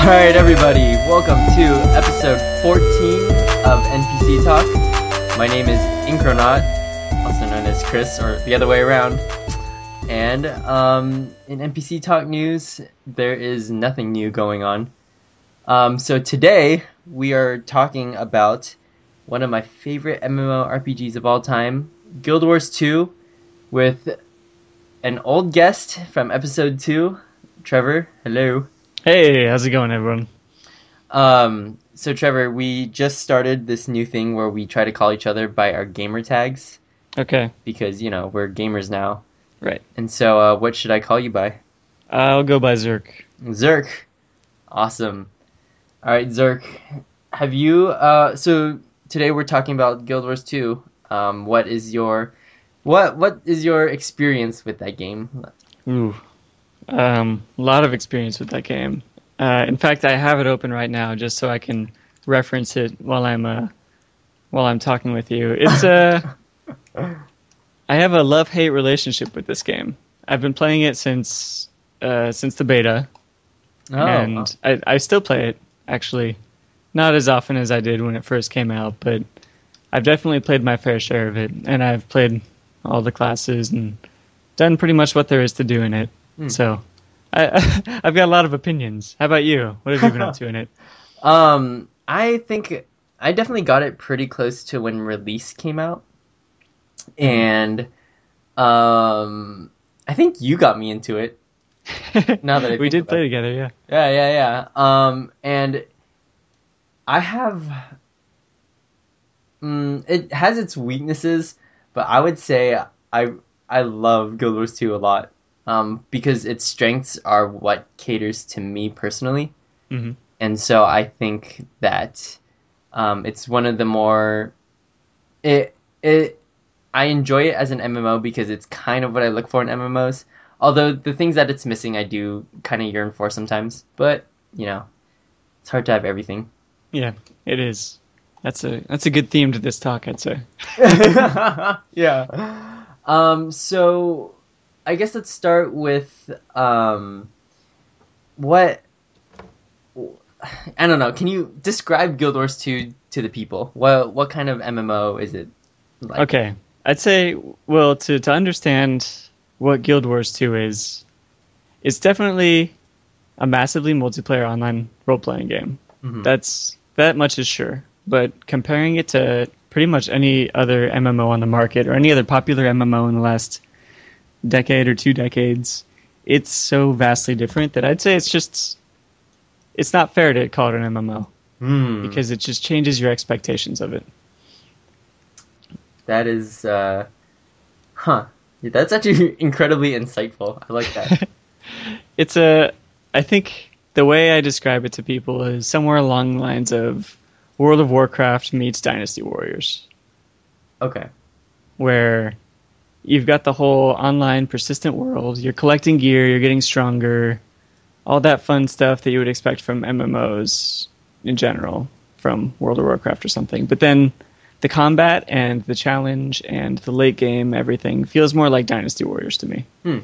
All right, everybody, welcome to episode 14 of NPC Talk. My name is Incronaut, also known as Chris, or the other way around. And um, in NPC Talk news, there is nothing new going on. Um, so today we are talking about one of my favorite MMORPGs of all time, Guild Wars 2, with an old guest from episode 2, Trevor. Hello. Hey, how's it going, everyone? Um, so Trevor, we just started this new thing where we try to call each other by our gamer tags Okay, because you know we're gamers now. right. And so, uh, what should I call you by? I'll go by Zerk. Zerk. Awesome. All right, Zerk. Have you? Uh, so today we're talking about Guild Wars 2. Um, what is your, what what is your experience with that game? Ooh, um, a lot of experience with that game. Uh, in fact, I have it open right now just so I can reference it while I'm uh, while I'm talking with you. It's a, I have a love hate relationship with this game. I've been playing it since uh, since the beta, Oh, and I, I still play it actually not as often as I did when it first came out, but I've definitely played my fair share of it, and I've played all the classes and done pretty much what there is to do in it. Hmm. So I, I've got a lot of opinions. How about you? What have you been up to in it? Um, I think I definitely got it pretty close to when release came out, and um, I think you got me into it. Now that we did play it. together, yeah. Yeah, yeah, yeah. Um, and I have, mm, it has its weaknesses, but I would say I I love Guild Wars 2 a lot. Um, because its strengths are what caters to me personally Mhm. and so I think that um, it's one of the more it it I enjoy it as an MMO because it's kind of what I look for in MMOs. Although the things that it's missing, I do kind of yearn for sometimes. But you know, it's hard to have everything. Yeah, it is. That's a that's a good theme to this talk, I'd say. yeah. Um. So, I guess let's start with um, what I don't know. Can you describe Guild Wars 2 to the people? What what kind of MMO is it? Like? Okay, I'd say well to to understand what Guild Wars 2 is, it's definitely a massively multiplayer online role playing game. Mhm. That's that much is sure. But comparing it to pretty much any other MMO on the market or any other popular MMO in the last decade or two decades, it's so vastly different that I'd say it's just it's not fair to call it an MMO Hmm. because it just changes your expectations of it. that is, uh, huh? That's actually incredibly insightful. I like that. it's a i think the way i describe it to people is somewhere along the lines of world of warcraft meets dynasty warriors okay. where you've got the whole online persistent world. You're collecting gear. You're getting stronger. All that fun stuff that you would expect from mmos in general from world of warcraft or something. But then the combat and the challenge and the late game everything feels more like dynasty warriors to me. Hmm.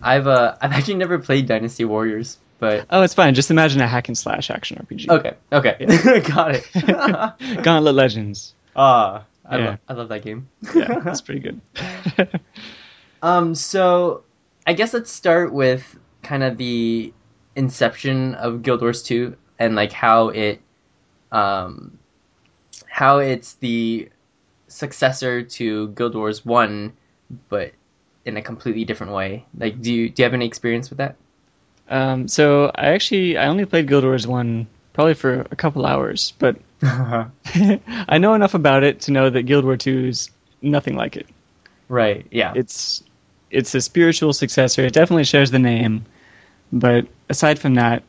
I've uh I've actually never played Dynasty Warriors, but oh it's fine. Just imagine a hack and slash action rpg okay, okay, got it. Gauntlet Legends. Ah, I, Yeah. love, I love that game. Yeah, that's pretty good. Um, so I guess let's start with kind of the inception of Guild Wars 2 and like how it um how it's the successor to Guild Wars 1 but in a completely different way. Like do you do you have any experience with that? um, so I actually I only played Guild Wars one probably for a couple hours, but Uh-huh. I know enough about it to know that Guild War two is nothing like it. right, yeah. It's it's a spiritual successor. It definitely shares the name, but aside from that,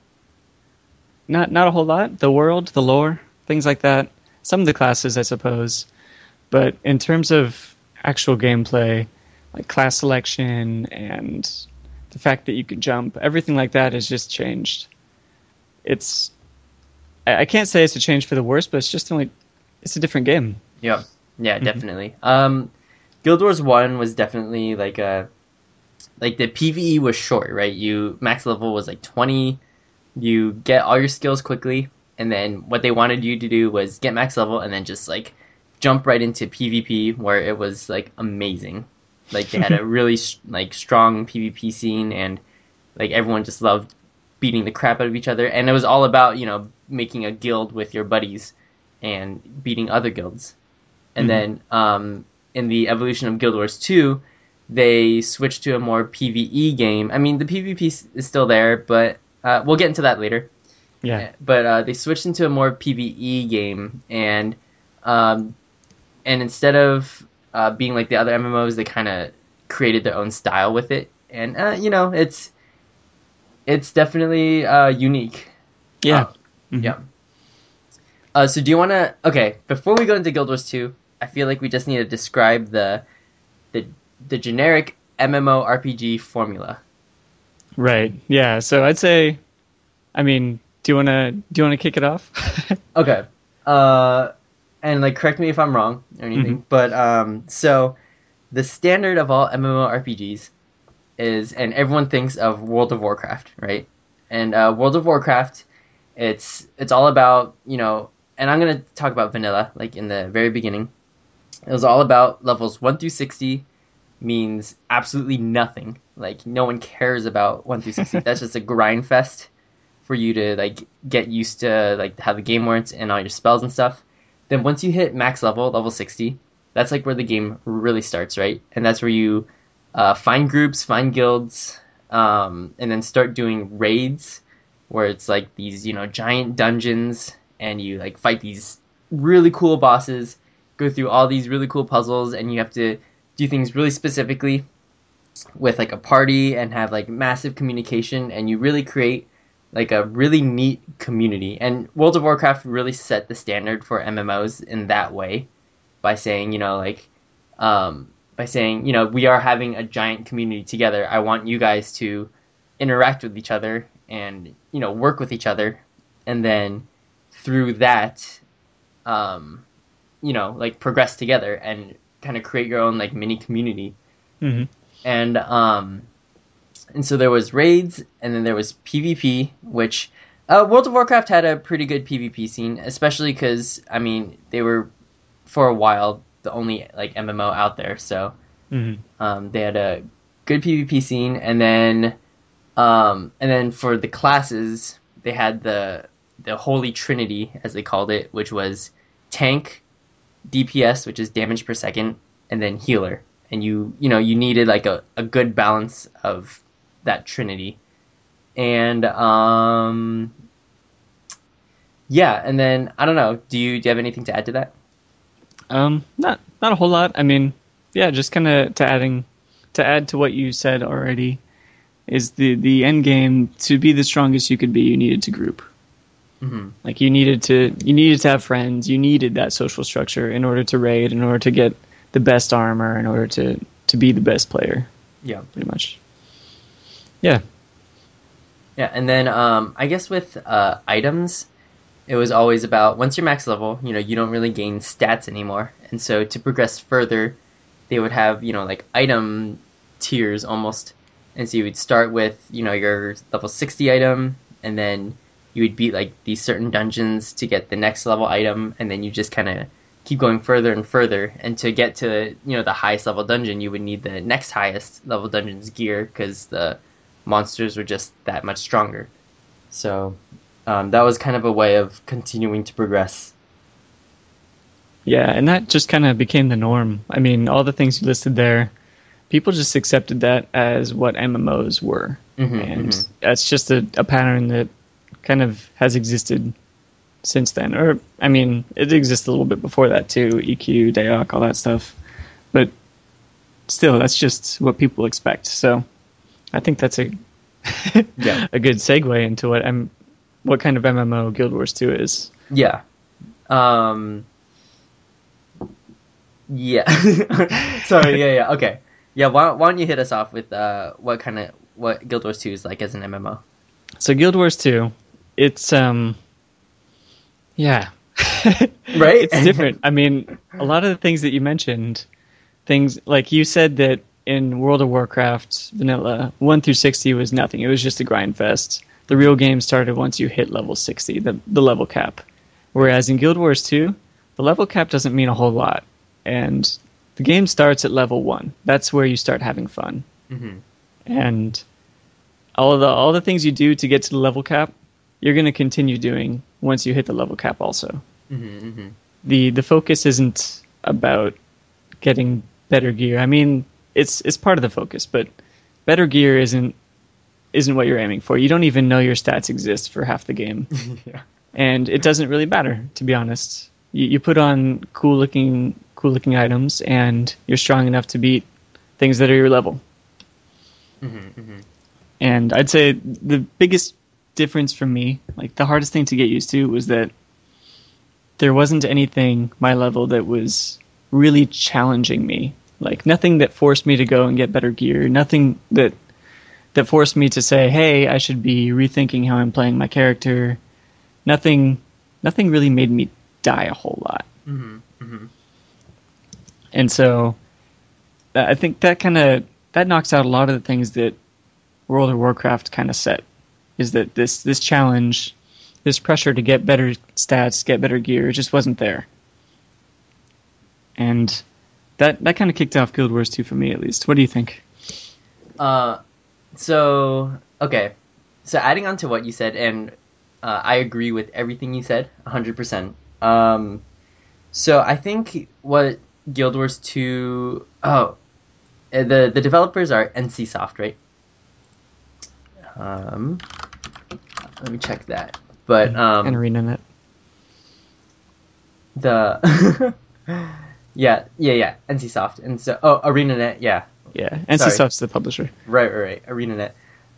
not not a whole lot. The world, the lore, things like that. Some of the classes, I suppose, but in terms of actual gameplay, like class selection and the fact that you can jump, everything like that has just changed. It's I I can't say it's a change for the worse, but it's just only it's a different game. Yeah, yeah, definitely. Um, Guild Wars One was definitely like a like the PVE was short, right? You max level was like twenty, you get all your skills quickly, and then what they wanted you to do was get max level and then just like jump right into PvP where it was like amazing. Like they had a really like strong PvP scene and like everyone just loved beating the crap out of each other and it was all about, you know, making a guild with your buddies and beating other guilds. And mm-hmm. then um, in the evolution of Guild Wars 2, they switched to a more PvE game. I mean, the PvP is still there, but uh, we'll get into that later. Yeah. But uh, they switched into a more PVE game, and um, and instead of uh, being like the other MMOs, they kind of created their own style with it, and uh, you know, it's it's definitely uh, unique. Yeah. Uh, mm-hmm. Yeah. Uh, so do you want to? Okay, before we go into Guild Wars Two, I feel like we just need to describe the the the generic MMO RPG formula. Right. Yeah. So I'd say, I mean, do you wanna do you wanna kick it off? okay. Uh, and like correct me if I'm wrong or anything, mm-hmm. but um, so the standard of all MMORPGs is, and everyone thinks of World of Warcraft, right? And uh, World of Warcraft, it's it's all about you know, and I'm gonna talk about vanilla, like in the very beginning. It was all about levels one through sixty, means absolutely nothing. Like no one cares about one through sixty. That's just a grind fest for you to like get used to like how the game works and all your spells and stuff. Then once you hit max level, level sixty, that's like where the game really starts, right? And that's where you uh, find groups, find guilds, um, and then start doing raids, where it's like these you know giant dungeons, and you like fight these really cool bosses, go through all these really cool puzzles, and you have to do things really specifically with like a party and have like massive communication, and you really create like a really neat community. And World of Warcraft really set the standard for MMOs in that way by saying, you know, like, um, by saying, you know, we are having a giant community together. I want you guys to interact with each other and, you know, work with each other. And then through that, um, you know, like progress together and kind of create your own like mini community. Mm-hmm. And, um, and so there was raids, and then there was PvP, which uh, World of Warcraft had a pretty good PvP scene, especially because I mean they were for a while the only like MMO out there, so mm-hmm. um, they had a good PvP scene, and then um, and then for the classes they had the the Holy Trinity as they called it, which was tank, DPS, which is damage per second, and then healer. And you you know you needed like a, a good balance of that trinity. And um, yeah, and then I don't know. Do you do you have anything to add to that? Um, not not a whole lot. I mean, yeah, just kind of to adding to add to what you said already is the the end game to be the strongest you could be. You needed to group. Mm-hmm. Like you needed to you needed to have friends. You needed that social structure in order to raid, in order to get the best armor, in order to to be the best player. Yeah, pretty much. Yeah. Yeah, and then um, I guess with uh, items, it was always about once you're max level, you know, you don't really gain stats anymore, and so to progress further, they would have you know like item tiers almost, and so you would start with you know your level sixty item, and then you would beat like these certain dungeons to get the next level item, and then you just kind of keep going further and further, and to get to you know the highest level dungeon, you would need the next highest level dungeon's gear because the monsters were just that much stronger. So um, that was kind of a way of continuing to progress. Yeah, and that just kind of became the norm. I mean, all the things you listed there, people just accepted that as what MMOs were. Mm-hmm, and mm-hmm. that's just a, a pattern that kind of has existed since then. Or, I mean, it exists a little bit before that too EQ, DAoC, all that stuff. But still, that's just what people expect. So I think that's a yeah. a good segue into what I'm what kind of MMO Guild Wars 2 is. Yeah. Um Yeah. Sorry, yeah, yeah. Okay. Yeah, why, why don't you hit us off with uh what kind of what Guild Wars 2 is like as an MMO? So Guild Wars 2, it's um yeah. right? it's different. I mean, a lot of the things that you mentioned, things like you said that in World of Warcraft vanilla, one through sixty was nothing. It was just a grind fest. The real game started once you hit level 60, the, the level cap. Whereas in Guild Wars 2, the level cap doesn't mean a whole lot. And the game starts at level 1. That's where you start having fun. Mm-hmm. And all the all the things you do to get to the level cap, you're going to continue doing once you hit the level cap also. Mm-hmm, mm-hmm. The the focus isn't about getting better gear. I mean, it's it's part of the focus, but better gear isn't isn't what you're aiming for. You don't even know your stats exist for half the game, yeah. and it doesn't really matter to be honest. You, you put on cool looking cool looking items, and you're strong enough to beat things that are your level. Mm-hmm, mm-hmm. And I'd say the biggest difference for me, like the hardest thing to get used to, was that there wasn't anything my level that was really challenging me. Like nothing that forced me to go and get better gear. Nothing that that forced me to say, "Hey, I should be rethinking how I'm playing my character." Nothing, nothing really made me die a whole lot. Mm-hmm, mm-hmm. And so, I think that kind of that knocks out a lot of the things that World of Warcraft kind of set. Is that this this challenge, this pressure to get better stats, get better gear, just wasn't there. And that that kind of kicked off Guild Wars 2 for me at least. What do you think? Uh, so okay, so adding on to what you said, and uh, I agree with everything you said, hundred percent. Um, so I think what Guild Wars Two, oh, uh, the the developers are NCSoft, right? Um, let me check that. But um, and ArenaNet. the yeah yeah yeah NCSoft and so oh ArenaNet yeah Yeah. NCSoft's the publisher. Right, right, right. ArenaNet.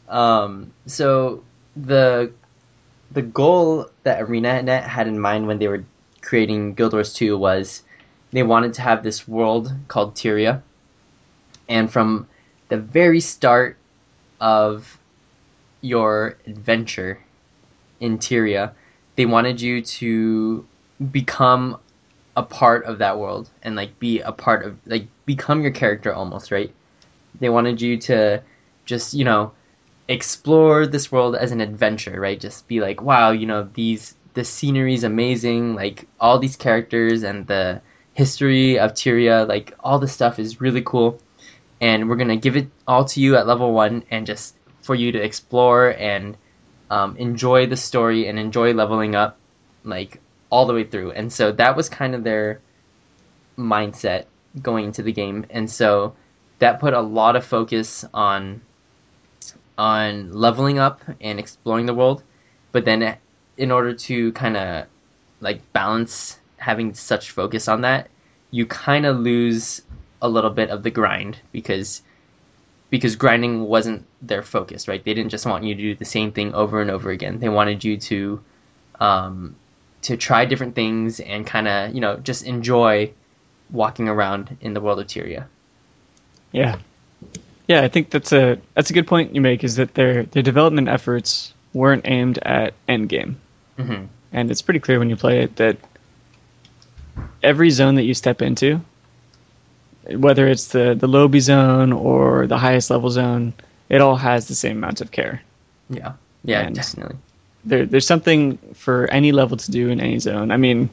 Um, so the the goal that ArenaNet had in mind when they were creating Guild Wars 2 was they wanted to have this world called Tyria. And from the very start of your adventure in Tyria, they wanted you to become a part of that world and like be a part of like become your character almost, right? They wanted you to just, you know, explore this world as an adventure, right? Just be like, wow, you know, these the scenery is amazing, like all these characters and the history of Tyria, like all this stuff is really cool. And we're gonna give it all to you at level one and just for you to explore and um, enjoy the story and enjoy leveling up like all the way through. And so that was kind of their mindset going into the game. And so that put a lot of focus on on leveling up and exploring the world. But then in order to kind of like balance having such focus on that, you kind of lose a little bit of the grind because because grinding wasn't their focus, right? They didn't just want you to do the same thing over and over again. They wanted you to um, to try different things and kind of you know just enjoy walking around in the world of Tyria. Yeah, yeah. I think that's a that's a good point you make. Is that their their development efforts weren't aimed at endgame, hmm and it's pretty clear when you play it that every zone that you step into, whether it's the the lobby zone or the highest level zone, it all has the same amount of care. Yeah, yeah, And- definitely. There, there's something for any level to do in any zone. I mean,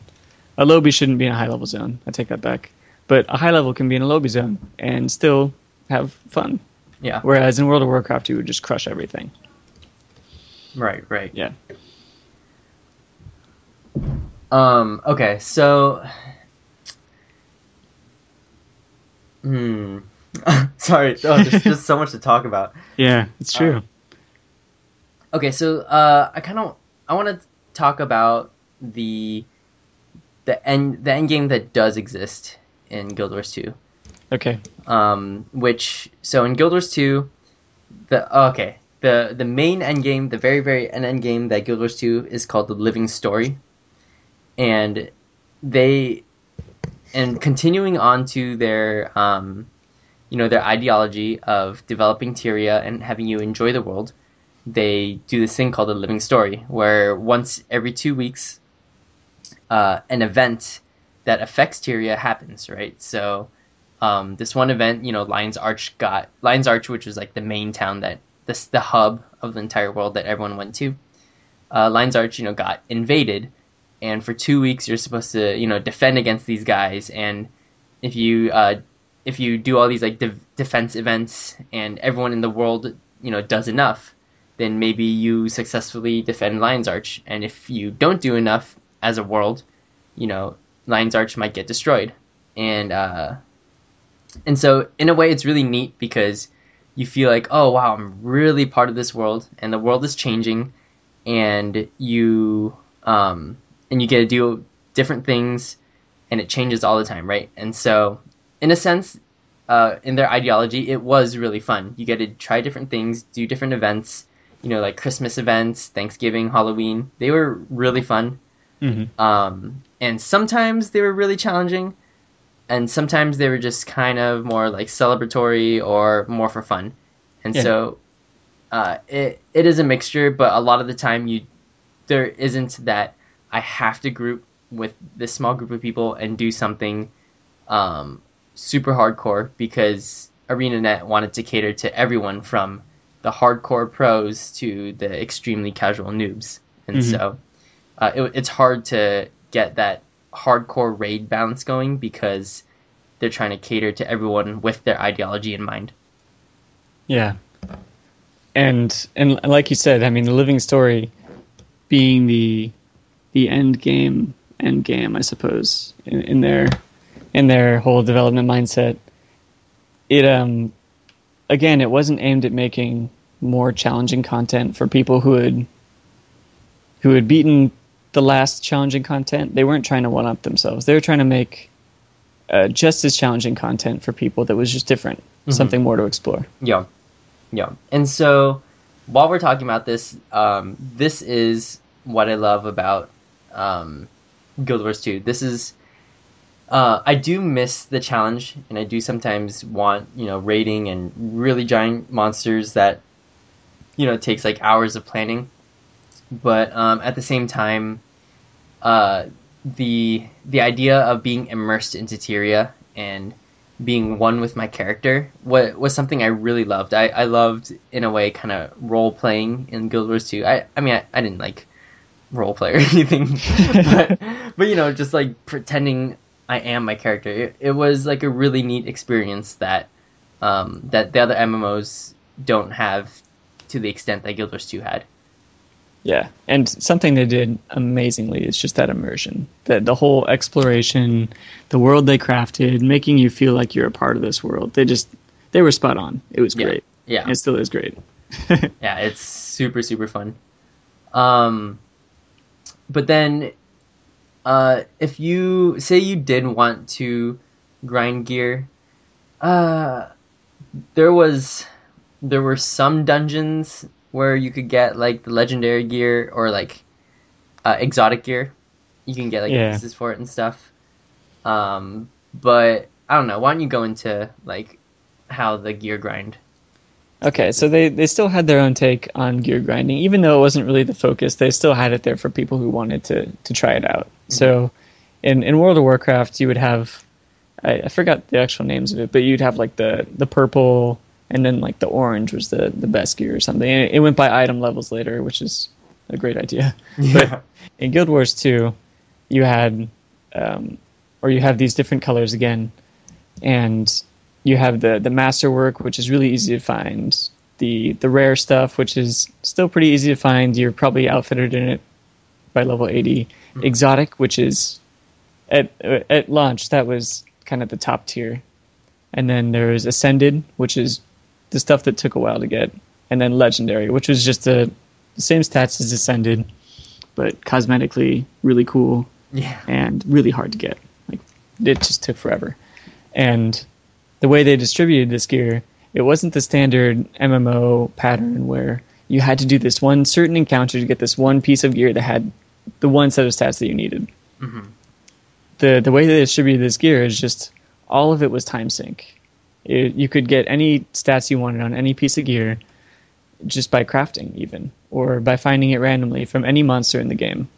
a lobby shouldn't be in a high level zone. I take that back. But a high level can be in a lobby zone and still have fun. Yeah, Whereas in World of Warcraft, you would just crush everything. right, right. Yeah. Um. Okay. So. Hmm. Sorry. Oh, there's just so much to talk about. Yeah, it's true. Um, Okay. So, uh, I kind of I want to talk about the the end the end game that does exist in Guild Wars Two. okay. um, which so in Guild Wars 2, the oh, okay the the main end game, the very very end end game that Guild Wars 2 is called the Living Story, and they and continuing on to their um, you know their ideology of developing Tyria and having you enjoy the world, they do this thing called the Living Story, where once every two weeks, uh, an event that affects Tyria happens, right? So um, this one event, you know, Lions Arch got Lions Arch, which was like the main town that this the hub of the entire world that everyone went to, uh, Lion's Arch, you know, got invaded, and for two weeks you're supposed to, you know, defend against these guys, and if you uh, if you do all these like de- defense events and everyone in the world, you know, does enough, then maybe you successfully defend Lion's Arch, and if you don't do enough as a world, you know, Lion's Arch might get destroyed, and uh, and so in a way it's really neat because you feel like, oh wow, I'm really part of this world, and the world is changing, and you um, and you get to do different things, and it changes all the time, right? And so, in a sense, uh, in their ideology, it was really fun. You get to try different things, do different events, you know, like Christmas events, Thanksgiving, Halloween. They were really fun, Mm-hmm. um, and sometimes they were really challenging, and sometimes they were just kind of more like celebratory or more for fun. And Yeah. so uh, it it is a mixture, but a lot of the time you there isn't that I have to group with this small group of people and do something um, super hardcore because ArenaNet wanted to cater to everyone from the hardcore pros to the extremely casual noobs, and Mhm. so uh, it, it's hard to get that hardcore raid balance going because they're trying to cater to everyone with their ideology in mind. Yeah. And and like you said, I mean, the living story being the the end game end game, I suppose, in, in their in their whole development mindset. It um again, it wasn't aimed at making more challenging content for people who had who had beaten the last challenging content. They weren't trying to one up themselves. They were trying to make uh, just as challenging content for people that was just different, something more to explore. Yeah, yeah. And so, while we're talking about this, um, this is what I love about um, Guild Wars 2. This is, uh, I do miss the challenge, and I do sometimes want you know raiding and really giant monsters that, you know, takes like hours of planning. But um, at the same time, uh, the the idea of being immersed into Tyria and being one with my character was, was something I really loved. I, I loved, in a way, kind of role playing in Guild Wars 2. I, I mean, I, I didn't like role play or anything, but, but you know, just like pretending I am my character. It, it was like a really neat experience that um, that the other MMOs don't have to the extent that Guild Wars 2 had. Yeah, and something they did amazingly is just that immersion, that the whole exploration, the world they crafted, making you feel like you're a part of this world. They just they were spot on. It was Yeah. great. Yeah. It still is great. yeah, it's super super fun. Um, but then, uh, if you say you did want to grind gear, uh, there was there were some dungeons where you could get like the legendary gear or like uh, exotic gear. You can get like Yeah. pieces for it and stuff. Um, but I don't know. Why don't you go into like how the gear grind? Okay, so they, they still had their own take on gear grinding, even though it wasn't really the focus. They still had it there for people who wanted to to try it out. So, in in World of Warcraft, you would have I, I forgot the actual names of it, but you'd have like the the purple and then like the orange was the the best gear or something. It, it went by item levels later, which is a great idea. But in Guild Wars 2, you had, um, or you have these different colors again, and you have the the masterwork, which is really easy to find. The the rare stuff, which is still pretty easy to find. You're probably outfitted in it by level 80. Exotic, which is at at launch that was kind of the top tier, and then there's ascended, which is the stuff that took a while to get, and then legendary, which was just the, the same stats as ascended, but cosmetically really cool yeah. and really hard to get. Like it just took forever. And the way they distributed this gear, it wasn't the standard MMO pattern where you had to do this one certain encounter to get this one piece of gear that had the one set of stats that you needed. Mhm. The the way they distributed this gear is just all of it was time sink. It, you could get any stats you wanted on any piece of gear just by crafting even or by finding it randomly from any monster in the game.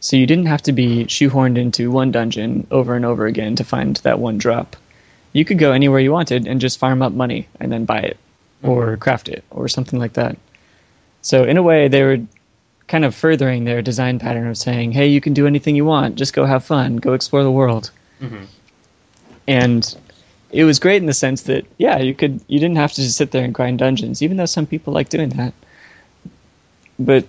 So you didn't have to be shoehorned into one dungeon over and over again to find that one drop. You could go anywhere you wanted and just farm up money and then buy it. or craft it or something like that. So in a way, they were kind of furthering their design pattern of saying, "Hey, you can do anything you want. Just go have fun. Go explore the world." Mhm. And it was great in the sense that yeah, you could you didn't have to just sit there and grind dungeons, even though some people like doing that. But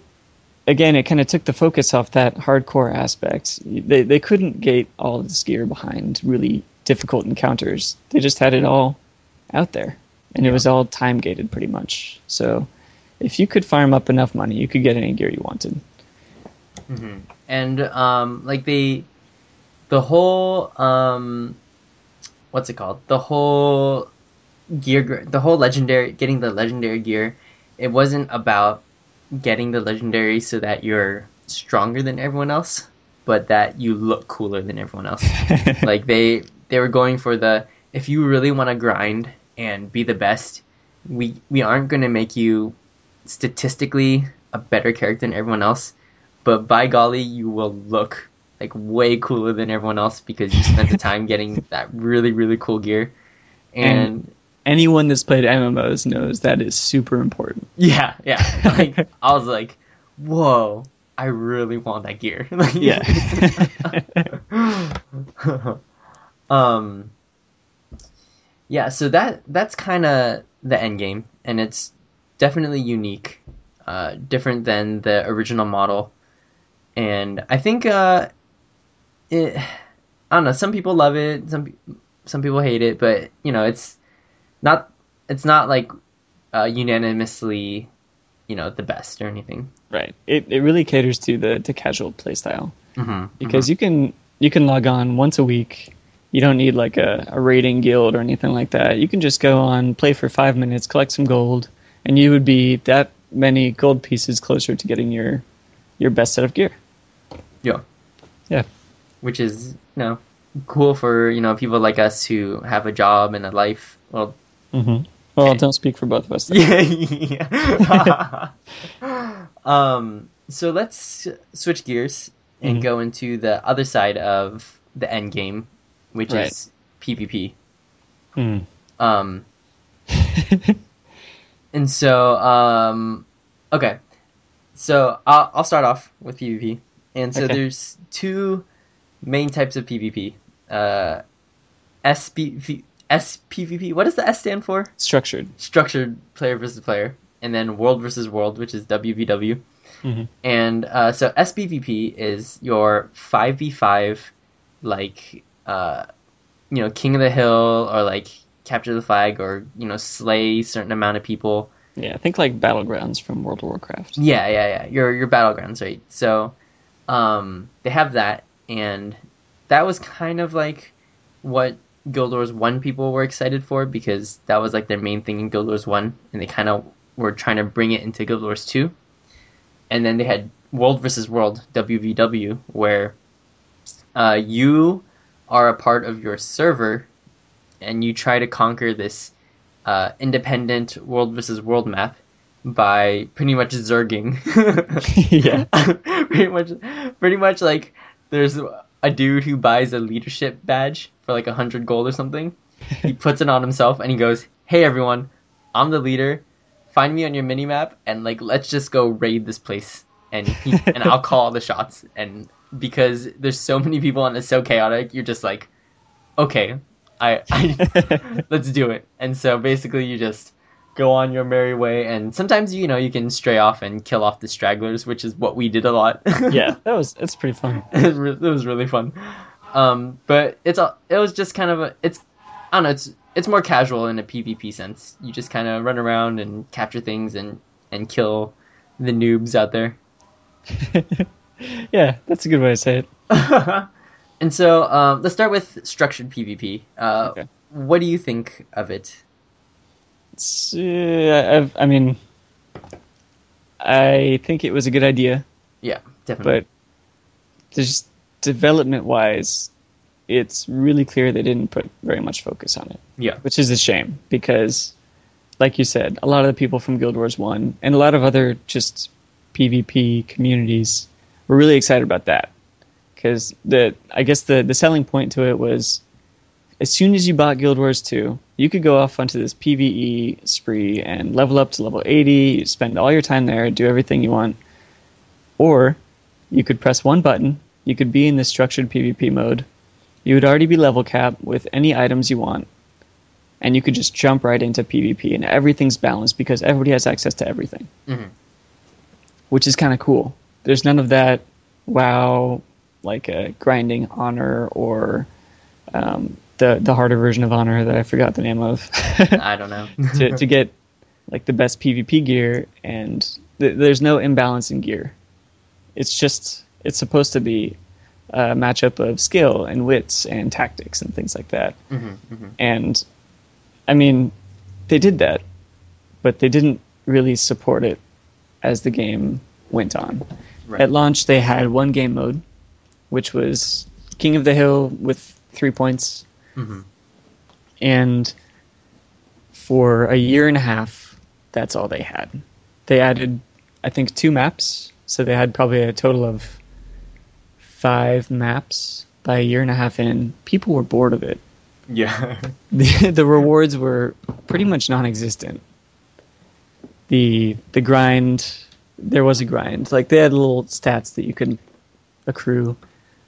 again, it kind of took the focus off that hardcore aspect. They they couldn't gate all of this gear behind really difficult encounters. They just had it all out there, and it was all time gated pretty much. So if you could farm up enough money, you could get any gear you wanted. and um, like they, the whole um, what's it called? The whole gear, the whole legendary, getting the legendary gear. It wasn't about getting the legendary so that you're stronger than everyone else, but that you look cooler than everyone else. like they they were going for the if you really want to grind and be the best, we we aren't going to make you statistically a better character than everyone else, but by golly, you will look like way cooler than everyone else because you spent the time getting that really really cool gear. And, Anyone that's played MMOs knows that is super important. yeah, yeah, like I was like, whoa. I really want that gear. Like- Yeah. um yeah so that that's kind of the end game and it's definitely unique uh different than the original model and i think uh it i don't know some people love it some some people hate it but you know it's not it's not like uh unanimously you know the best or anything Right. It it really caters to the to casual playstyle mm-hmm. because you can you can log on once a week. You don't need like a, a raiding guild or anything like that. You can just go on, play for five minutes, collect some gold, and you would be that many gold pieces closer to getting your your best set of gear. yeah Yeah. Which is you know cool for you know people like us who have a job and a life. Well, Mm-hmm. Well, don't speak for both of us. yeah. um. So let's switch gears and Mhm. go into the other side of the end game, which Right. is PvP. Mm. Um. and so um. Okay. So I'll I'll start off with PvP, and so Okay. there's two main types of PvP. Uh, SPV, SPVP. What does the S stand for? Structured. Structured player versus player, and then world versus world, which is WVW. Mhm. And uh, so SPVP is your five v five, like uh, you know, King of the Hill or like capture the flag or you know slay a certain amount of people. Yeah, I think like battlegrounds from World of Warcraft. Yeah, yeah, yeah. Your your battlegrounds, right? So, um, they have that, and that was kind of like what Guild Wars One people were excited for because that was like their main thing in Guild Wars One, and they kind of were trying to bring it into Guild Wars Two. And then they had World versus World WVW, where uh, you are a part of your server, and you try to conquer this uh, independent World versus World map by pretty much zerging. Yeah. pretty much, pretty much like there's a dude who buys a leadership badge for like a hundred gold or something. He puts it on himself and he goes, "Hey everyone, I'm the leader. Find me on your mini map and like let's just go raid this place and he, and I'll call all the shots." And because there's so many people and it's so chaotic, you're just like, "Okay, I, I let's do it." And so basically, you just go on your merry way and sometimes you know you can stray off and kill off the stragglers which is what we did a lot yeah, that was it's pretty fun. it, was re- it was really fun um but it's a it was just kind of a it's i don't know it's it's more casual in a pvp sense you just kind of run around and capture things and and kill the noobs out there yeah, that's a good way to say it. and so um let's start with structured pvp uh Okay. what do you think of it uh, I've, I mean, I think it was a good idea, yeah definitely. But just development wise, it's really clear they didn't put very much focus on it, yeah. Which is a shame because, like you said, a lot of the people from Guild Wars 1 and a lot of other just PvP communities were really excited about that. Because the, I guess the, the selling point to it was as soon as you bought Guild Wars 2, you could go off onto this PvE spree and level up to level 80, spend all your time there, do everything you want. Or you could press one button, you could be in the structured PvP mode. You would already be level cap with any items you want. And you could just jump right into PvP and everything's balanced because everybody has access to everything. Mhm. Which is kind of cool. There's none of that wow like uh, grinding honor or um, the the harder version of honor that I forgot the name of I don't know. to to get like the best PvP gear and th- there's no imbalance in gear. It's just it's supposed to be a matchup of skill and wits and tactics and things like that. Mhm, mhm. And I mean, they did that, but they didn't really support it as the game went on. Right. At launch, they had one game mode, which was King of the Hill with three points. Mhm. And for a year and a half, that's all they had. They added, I think, two maps. So they had probably a total of five maps by a year and a half in. People were bored of it. Yeah. The, the rewards were pretty much non existent. The the grind there was a grind. Like they had little stats that you could accrue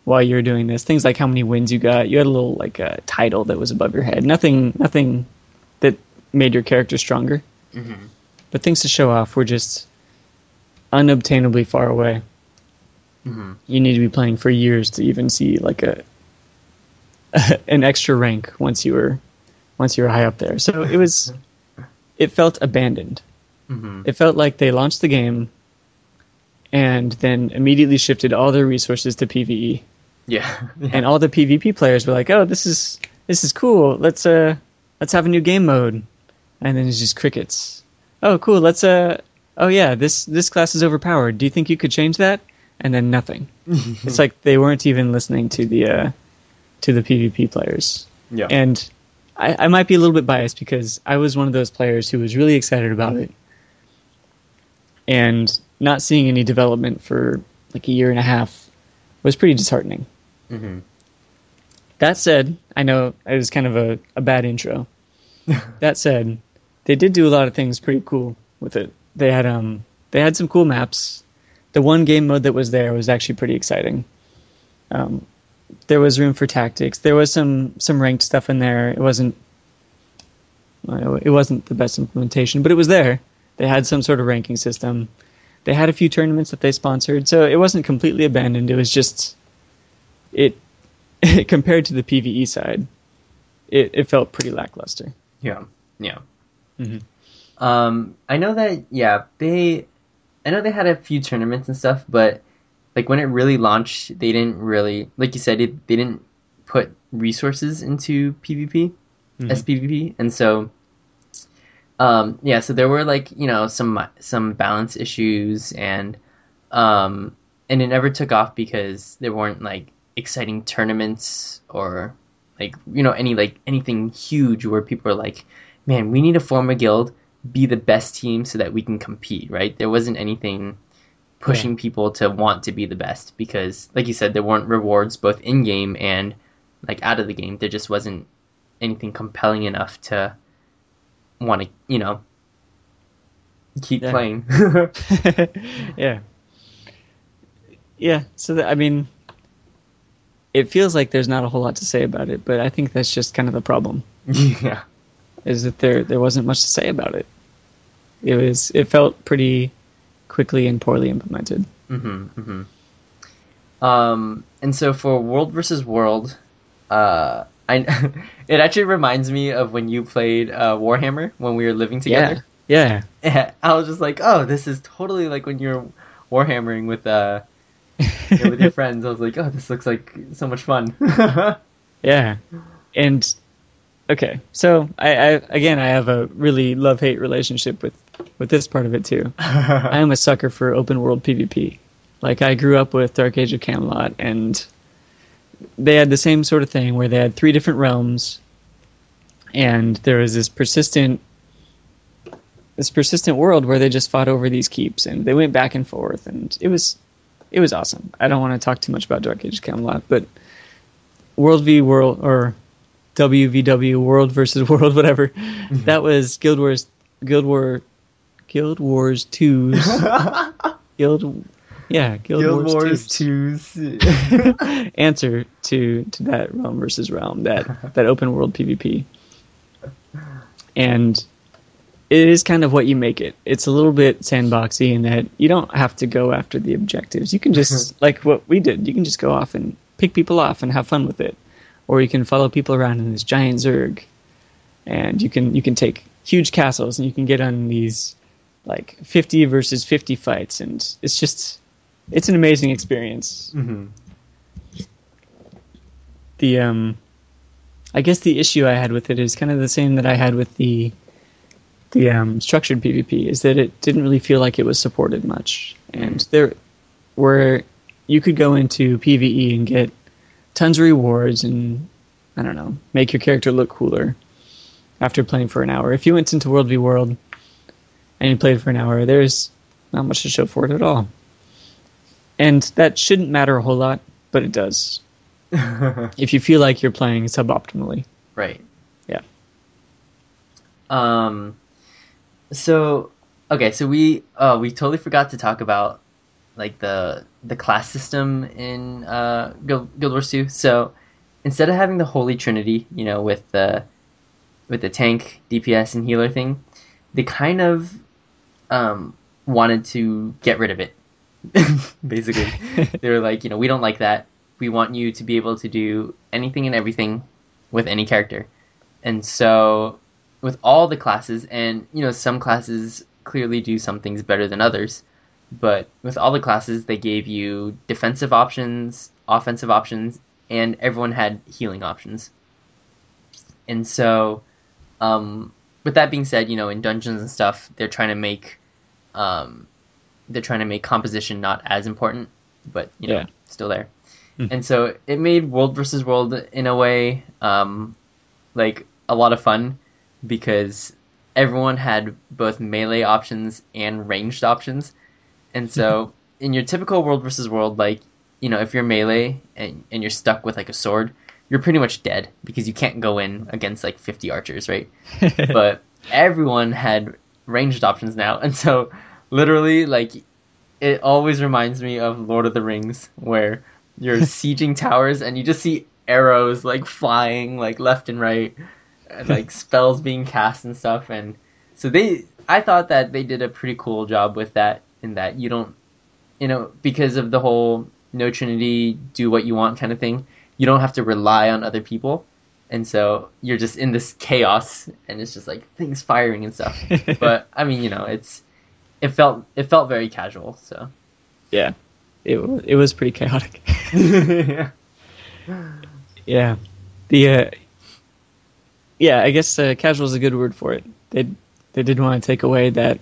while you were doing this. Things like how many wins you got. You had a little like a title that was above your head. Nothing nothing that made your character stronger. Mhm. But things to show off were just unobtainably far away. Mhm. You need to be playing for years to even see like a an extra rank once you were once you were high up there. So it was it felt abandoned. Mhm. It felt like they launched the game and then immediately shifted all their resources to PvE. Yeah. And all the PvP players were like, "Oh, this is this is cool. Let's uh let's have a new game mode." And then it's just crickets. "Oh, cool. Let's uh oh yeah, this this class is overpowered. Do you think you could change that?" And then nothing. it's like they weren't even listening to the uh to the PvP players. yeah. And I, I might be a little bit biased because I was one of those players who was really excited about it. And not seeing any development for like a year and a half was pretty disheartening. Mhm. That said, I know it was kind of a, a bad intro. that said, they did do a lot of things pretty cool with it. They had um they had some cool maps. The one game mode that was there was actually pretty exciting. Um, there was room for tactics. There was some some ranked stuff in there. It wasn't it wasn't the best implementation, but it was there. They had some sort of ranking system. They had a few tournaments that they sponsored, so it wasn't completely abandoned. It was just it compared to the PVE side, it, it felt pretty lackluster. Yeah, yeah. Mhm. Um, I know that. Yeah, they. I know they had a few tournaments and stuff, but like when it really launched, they didn't really, like you said, it, they didn't put resources into PvP, Mhm. SPVP, and so. Um, yeah, so there were like you know some some balance issues and um, and it never took off because there weren't like exciting tournaments or like you know any like anything huge where people are like man we need to form a guild be the best team so that we can compete right there wasn't anything pushing people to want to be the best because like you said there weren't rewards both in game and like out of the game there just wasn't anything compelling enough to want to you know keep Yeah. playing yeah. Yeah, so that, I mean, it feels like there's not a whole lot to say about it, but I think that's just kind of the problem. yeah Is that there there wasn't much to say about it. It was it felt pretty quickly and poorly implemented. hmm hmm Um, and so for World versus World, uh, I it actually reminds me of when you played uh, Warhammer when we were living together. Yeah. Yeah. I was just like, oh, this is totally like when you're warhammering with uh know, with your friends. I was like, oh, this looks like so much fun. Yeah. And okay, so I, I again I have a really love hate relationship with with this part of it too. I am a sucker for open world PvP. Like I grew up with Dark Age of Camelot and they had the same sort of thing where they had three different realms and there was this persistent this persistent world where they just fought over these keeps and they went back and forth and it was it was awesome. I don't want to talk too much about Dark Age of Camelot, but World v World or WVW World versus World, whatever. Mm-hmm. that was Guild Wars, Guild War, Guild Wars 2's, Guild, yeah, Guild, Guild Wars, Wars 2's 2's. answer to to that realm versus realm, that that open world PvP. And it is kind of what you make it. It's a little bit sandboxy in that you don't have to go after the objectives. You can just like what we did. You can just go off and pick people off and have fun with it, or you can follow people around in this giant zerg, and you can you can take huge castles and you can get on these like 50 versus 50 fights and it's just it's an amazing experience Mhm. the um I guess the issue I had with it is kind of the same that I had with the the um, structured PvP is that it didn't really feel like it was supported much, and there where you could go into PVE and get tons of rewards and I don't know make your character look cooler after playing for an hour. If you went into World v World and you played for an hour, there's not much to show for it at all, and that shouldn't matter a whole lot, but it does if you feel like you're playing suboptimally. Right. Yeah. Um. So okay, so we uh we totally forgot to talk about like the the class system in uh Guild, Guild Wars 2. So instead of having the Holy Trinity, you know, with the with the tank, DPS, and healer thing, they kind of um wanted to get rid of it. Basically, they were like, you know, we don't like that. We want you to be able to do anything and everything with any character. And so with all the classes and you know some classes clearly do some things better than others but with all the classes they gave you defensive options offensive options and everyone had healing options and so um, with that being said you know in dungeons and stuff they're trying to make um, they're trying to make composition not as important but you know Yeah. still there Mhm. and so it made world versus world in a way um, like a lot of fun because everyone had both melee options and ranged options. And so in your typical world versus world, like, you know, if you're melee and, and you're stuck with like a sword, you're pretty much dead because you can't go in against like 50 archers, right? but everyone had ranged options now. And so literally, like, it always reminds me of Lord of the Rings where you're sieging towers and you just see arrows like flying like left and right like spells being cast and stuff and so they i thought that they did a pretty cool job with that in that you don't you know because of the whole no trinity do what you want kind of thing you don't have to rely on other people. And so you're just in this chaos and it's just like things firing and stuff. But i mean you know it's it felt it felt very casual so. Yeah, it it was pretty chaotic. yeah yeah, the uh, yeah, I guess uh, casual is a good word for it. They they did want to take away that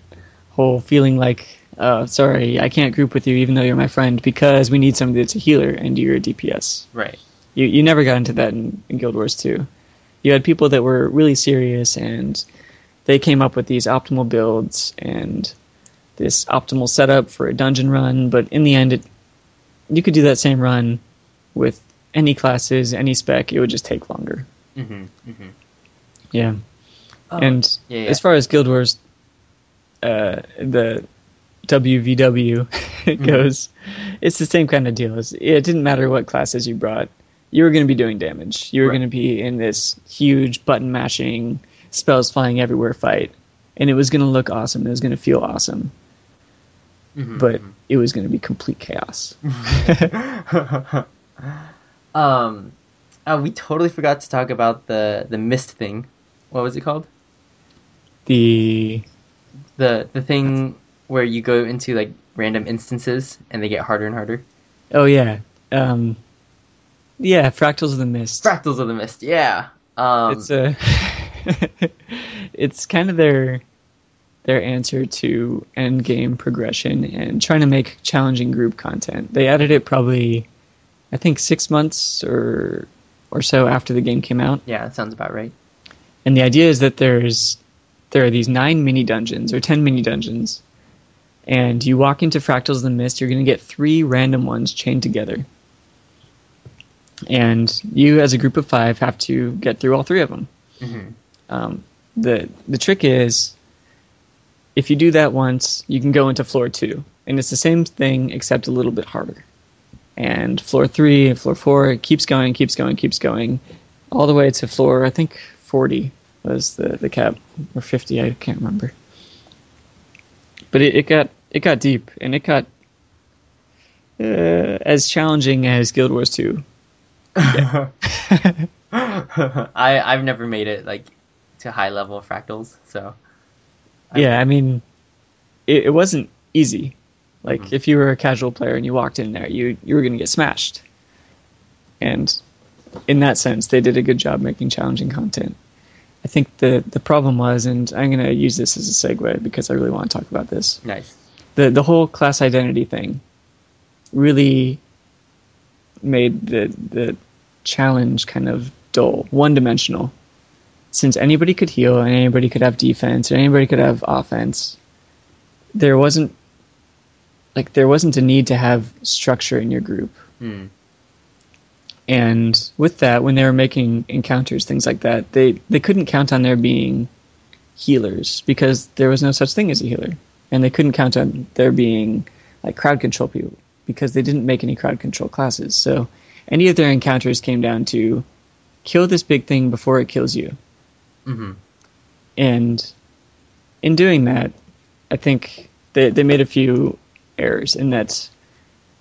whole feeling like, uh, sorry, I can't group with you even though you're my friend because we need somebody that's a healer and you're a DPS. right You you never got into that in, in Guild Wars 2. You had people that were really serious and they came up with these optimal builds and this optimal setup for a dungeon run, but in the end it you could do that same run with any classes, any spec, it would just take longer. hmm hmm Yeah. and yeah, yeah. as far as Guild Wars uh, the WVW goes, it's the same kind of deal. It's, it didn't matter what classes you brought. You were going to be doing damage. You were Right. going to be in this huge button mashing, spells flying everywhere fight. And it was going to look awesome. It was going to feel awesome. Mhm, But it was going to be complete chaos. um, oh, we totally forgot to talk about the the mist thing. What was it called? The The the thing where you go into like random instances and they get harder and harder. oh yeah, um, yeah, Fractals of the Mist. Fractals of the mist. Yeah. Um, it's a it's kind of their their answer to end game progression and trying to make challenging group content. They added it probably I think 6 months or or so after the game came out. yeah, that sounds about right. And the idea is that there's there are these 9 mini dungeons or 10 mini dungeons. And you walk into Fractals of the Mist, you're going to get 3 random ones chained together. and you as a group of five have to get through all three of them. Mm-hmm. Um, the the trick is, if you do that once, you can go into floor two, and it's the same thing except a little bit harder. And floor three and floor four it keeps going, keeps going, keeps going, all the way to floor I think forty was the the cap or fifty I can't remember. But it, it got it got deep and it got uh, as challenging as Guild Wars two. I I've never made it like to high level fractals, so yeah, I mean, it, it wasn't easy. Like Mhm. if you were a casual player and you walked in there, you you were going to get smashed. And in that sense, they did a good job making challenging content. I think the the problem was, and I'm going to use this as a segue because I really want to talk about this. nice. The the whole class identity thing really made the the challenge kind of dull, one dimensional. Since anybody could heal and anybody could have defense and anybody could have offense, there wasn't like there wasn't a need to have structure in your group. Hmm. And with that, when they were making encounters, things like that, they, they couldn't count on there being healers because there was no such thing as a healer. And they couldn't count on there being like crowd control people because they didn't make any crowd control classes. So any of their encounters came down to kill this big thing before it kills you. Mm-hmm. And in doing that, I think they, they made a few errors in that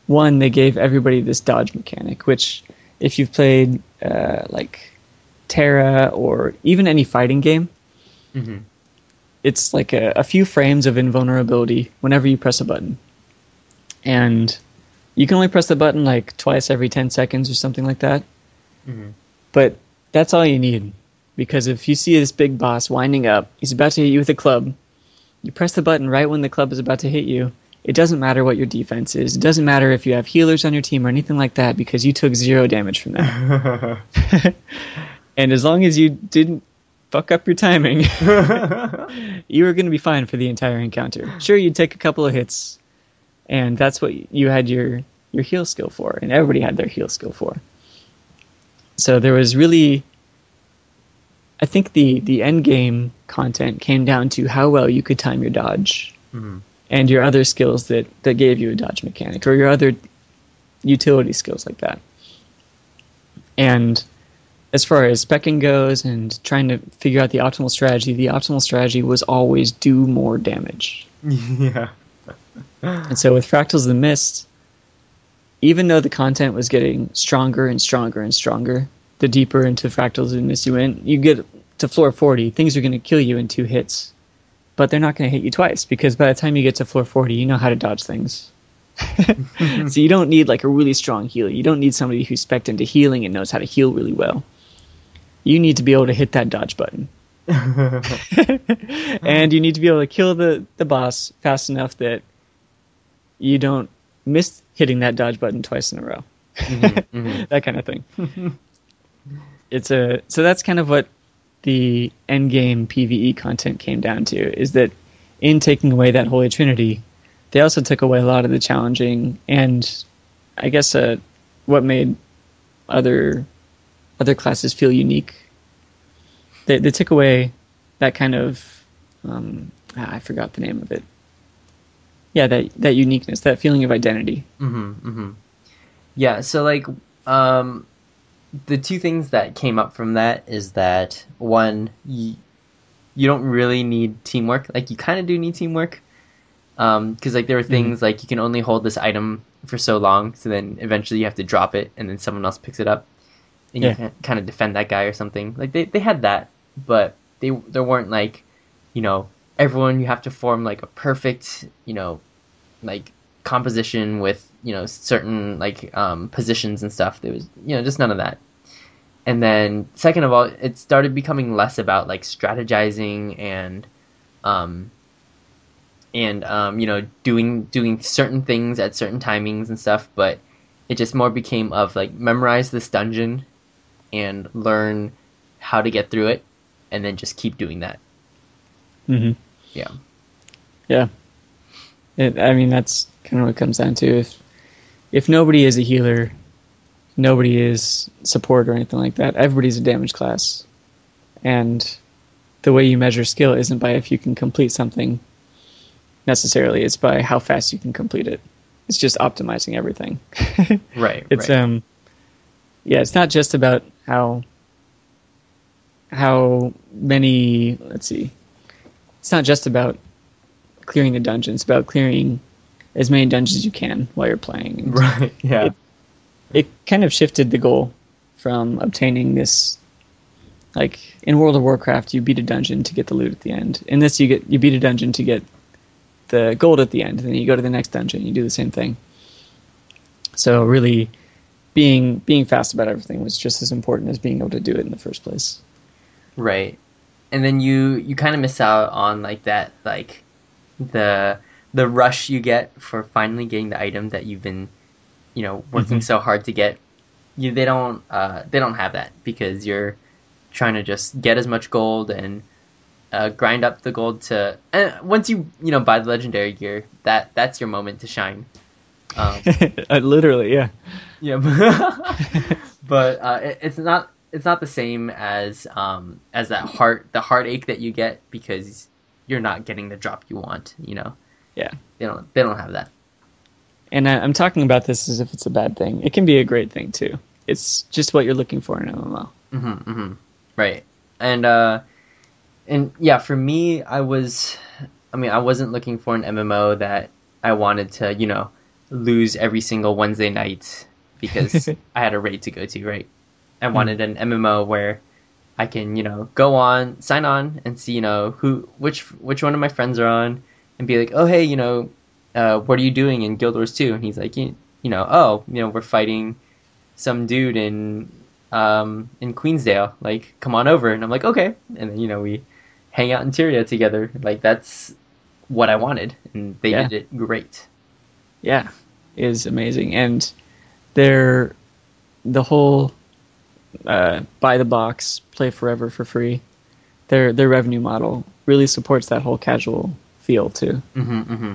one, they gave everybody this dodge mechanic, which if you've played uh, like TERA or even any fighting game, Mm-hmm. it's like a, a few frames of invulnerability whenever you press a button. And you can only press the button like twice every 10 seconds or something like that. Mm-hmm. But that's all you need. Because if you see this big boss winding up, he's about to hit you with a club, you press the button right when the club is about to hit you. It doesn't matter what your defense is. It doesn't matter if you have healers on your team or anything like that because you took zero damage from that. and as long as you didn't fuck up your timing, you were going to be fine for the entire encounter. Sure, you'd take a couple of hits, and that's what you had your your heal skill for, and everybody had their heal skill for. So there was really, I think the the end game content came down to how well you could time your dodge mm-hmm. And your other skills that that gave you a dodge mechanic or your other utility skills like that. And as far as specking goes and trying to figure out the optimal strategy, the optimal strategy was always do more damage. yeah. And so with Fractals of the Mist, even though the content was getting stronger and stronger and stronger, the deeper into Fractals of the Mist you went, you get to floor 40, things are going to kill you in two hits. But they're not going to hit you twice because by the time you get to floor 40, you know how to dodge things. so you don't need like a really strong healer. You don't need somebody who's spec into healing and knows how to heal really well. You need to be able to hit that dodge button. and you need to be able to kill the, the boss fast enough that you don't miss hitting that dodge button twice in a row. Mm-hmm. Mm-hmm. that kind of thing. it's a so that's kind of what the end game PVE content came down to is that in taking away that holy trinity, they also took away a lot of the challenging and I guess uh, what made other other classes feel unique. They they took away that kind of um, ah, I forgot the name of it. Yeah, that that uniqueness, that feeling of identity. Mm-hmm, mm-hmm. Yeah, so like um the two things that came up from that is that one you, you don't really need teamwork. Like you kind of do need teamwork. Um cuz like there are things like you can only hold this item for so long, so then eventually you have to drop it and then someone else picks it up and Yeah. you can kind of defend that guy or something. Like they they had that, but they there weren't like, you know, everyone you have to form like a perfect, you know, like composition with you know certain like um, positions and stuff. There was you know just none of that. And then second of all, it started becoming less about like strategizing and um, and um, you know doing doing certain things at certain timings and stuff, but it just more became of like memorize this dungeon and learn how to get through it, and then just keep doing that. Mm-hmm. Yeah. Yeah. It, I mean, that's kind of what it comes down to. If if nobody is a healer, nobody is support or anything like that. Everybody's a damage class, and the way you measure skill isn't by if you can complete something necessarily. It's by how fast you can complete it. It's just optimizing everything. Right. it's right. um yeah it's not just about how how many let's see it's not just about clearing the dungeon it's about clearing as many dungeons as you can while you're playing And right. Yeah. It- it kind of shifted the goal from obtaining this like in world of warcraft you beat a dungeon to get the loot at the end in this you get you beat a dungeon to get the gold at the end and then you go to the next dungeon you do the same thing so really being being fast about everything was just as important as being able to do it in the first place Right. And then you you kind of miss out on like that like the the rush you get for finally getting the item that you've been you know working Mhm. so hard to get. You they don't uh they don't have that because you're trying to just get as much gold and uh, grind up the gold to and once you you know buy the legendary gear that that's your moment to shine. Um, Uh, literally yeah yeah, but, but uh, it, it's not it's not the same as um, as that heart the heartache that you get because you're not getting the drop you want. You know, yeah. They don't they don't have that. and I, i'm talking about this as if it's a bad thing. It can be a great thing too. It's just what you're looking for in an mmo hmm hmm Right, and uh, and yeah, for me, I was, I mean, I wasn't looking for an MMO that I wanted to, you know, lose every single Wednesday night because I had a raid to go to. Right, I wanted an MMO where I can, you know, go on, sign on, and see, you know, who, which, which one of my friends are on, and be like, oh, hey, you know, uh, what are you doing in Guild Wars 2? And he's like, you, you know, oh, you know, we're fighting some dude in um, in Queensdale. Like, come on over. And I'm like, okay. And then, you know, we hang out in Tyria together. Like, that's what I wanted. And they Yeah. did it great. yeah is amazing and they're the whole uh, buy the box play forever for free their their revenue model really supports that whole casual feel too hmm hmm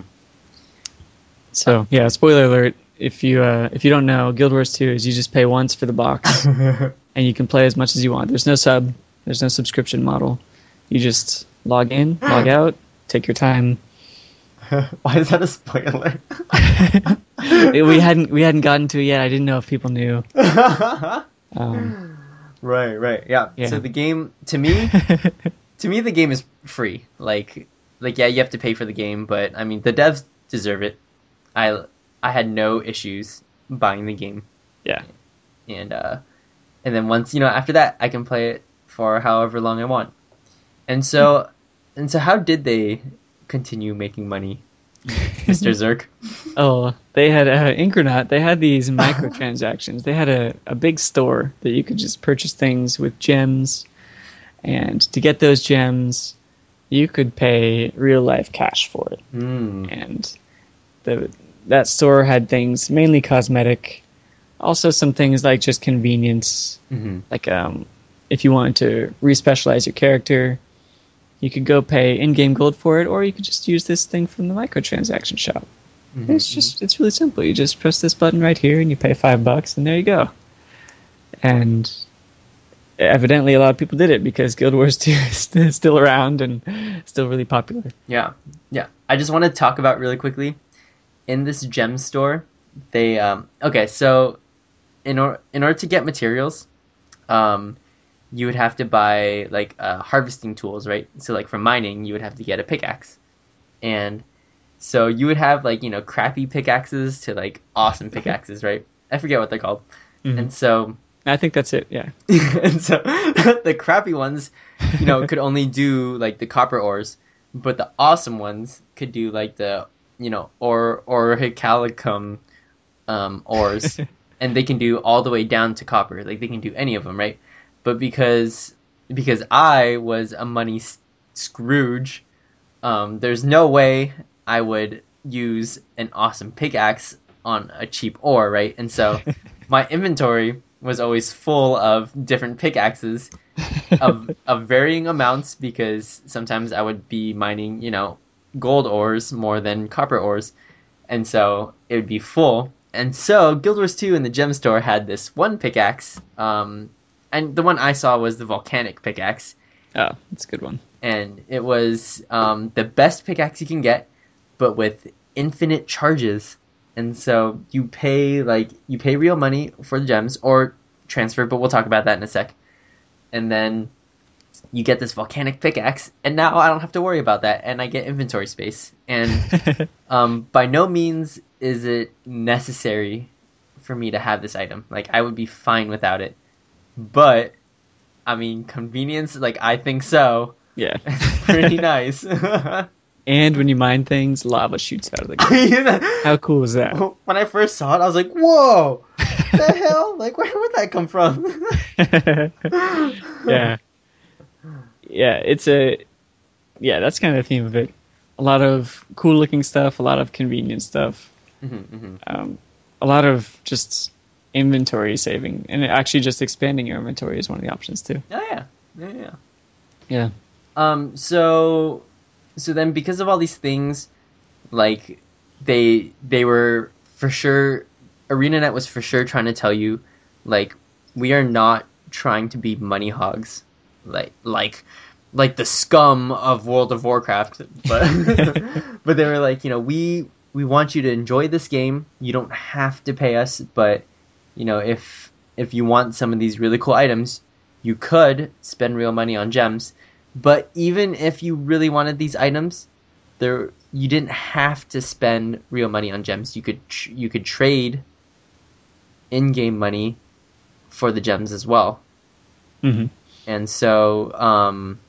so yeah spoiler alert if you uh, if you don't know guild wars 2 is you just pay once for the box and you can play as much as you want there's no sub there's no subscription model you just log in log out take your time Why is that a spoiler? we hadn't we hadn't gotten to it yet i didn't know if people knew um, right, right. Yeah. Yeah. So the game, to me, to me, the game is free. Like, like yeah, you have to pay for the game, but I mean, the devs deserve it. I, I had no issues buying the game. yeah and uh, and then once you know after that I can play it for however long I want. And so and so how did they continue making money, Mr. Zerk? Oh, they had uh, Inkernaut. They had these microtransactions. they had a, a big store that you could just purchase things with gems, and to get those gems, you could pay real life cash for it. Mm. And the that store had things mainly cosmetic, also some things like just convenience. hmm Like um, if you wanted to respecialize your character, you could go pay in-game gold for it, or you could just use this thing from the microtransaction shop. Mm-hmm. It's just it's really simple. You just press this button right here and you pay five bucks and there you go. And evidently a lot of people did it because Guild Wars 2 is still around and still really popular. Yeah, yeah. I just want to talk about really quickly. In this gem store, they um okay. So, in order in order to get materials, um, you would have to buy like uh, harvesting tools, right? So like for mining, you would have to get a pickaxe, and so you would have like you know crappy pickaxes to like awesome pickaxes, right? I forget what they're called, Mhm. and so I think that's it. Yeah. and so the crappy ones, you know, could only do like the copper ores, but the awesome ones could do like the you know or or orichalcum um, ores, and they can do all the way down to copper. Like they can do any of them, right? But because because I was a money s- Scrooge, um, there's no way I would use an awesome pickaxe on a cheap ore, right? And so my inventory was always full of different pickaxes of of varying amounts because sometimes I would be mining, you know, gold ores more than copper ores. And so it would be full and so Guild Wars 2 in the gem store had this one pickaxe, um, and the one I saw was the volcanic pickaxe, Oh, that's a good one. and it was um, the best pickaxe you can get, but with infinite charges. And so you pay like you pay real money for the gems or transfer, but we'll talk about that in a sec. And then you get this volcanic pickaxe, and now I don't have to worry about that, and I get inventory space. And um, by no means is it necessary for me to have this item. Like I would be fine without it, but I mean convenience. Like I think so. yeah. Pretty nice. And when you mine things, lava shoots out of the ground. How cool is that? when I first saw it, I was like, "Whoa, the hell! Like, where would that come from?" yeah. Yeah, it's a yeah, that's kind of the theme of it. A lot of cool looking stuff, a lot of convenient stuff, Mhm, mhm. um, a lot of just inventory saving, and actually just expanding your inventory is one of the options too. Oh yeah, yeah, yeah. Yeah. Um. So, so then because of all these things, like they they were for sure, ArenaNet was for sure trying to tell you, like we are not trying to be money hogs, like like like the scum of World of Warcraft, but but they were like, you know, we we want you to enjoy this game. You don't have to pay us, but you know, if if you want some of these really cool items, you could spend real money on gems. But even if you really wanted these items, there you didn't have to spend real money on gems. You could tr- you could trade in-game money for the gems as well. hmm And so um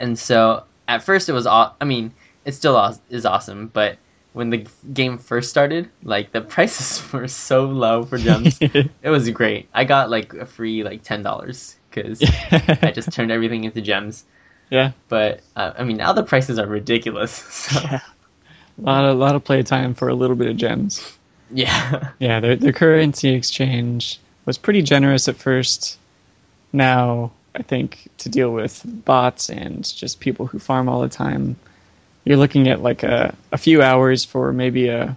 and so at first it was aw- I mean, it still is awesome, but when the game first started, like the prices were so low for gems. it was great. I got like a free like $10 cuz I just turned everything into gems. yeah. But uh, I mean, now the prices are ridiculous. So, A lot of lot of play time for a little bit of gems. yeah. Yeah, the the currency exchange was pretty generous at first. Now, I think to deal with bots and just people who farm all the time, you're looking at like a, a few hours for maybe a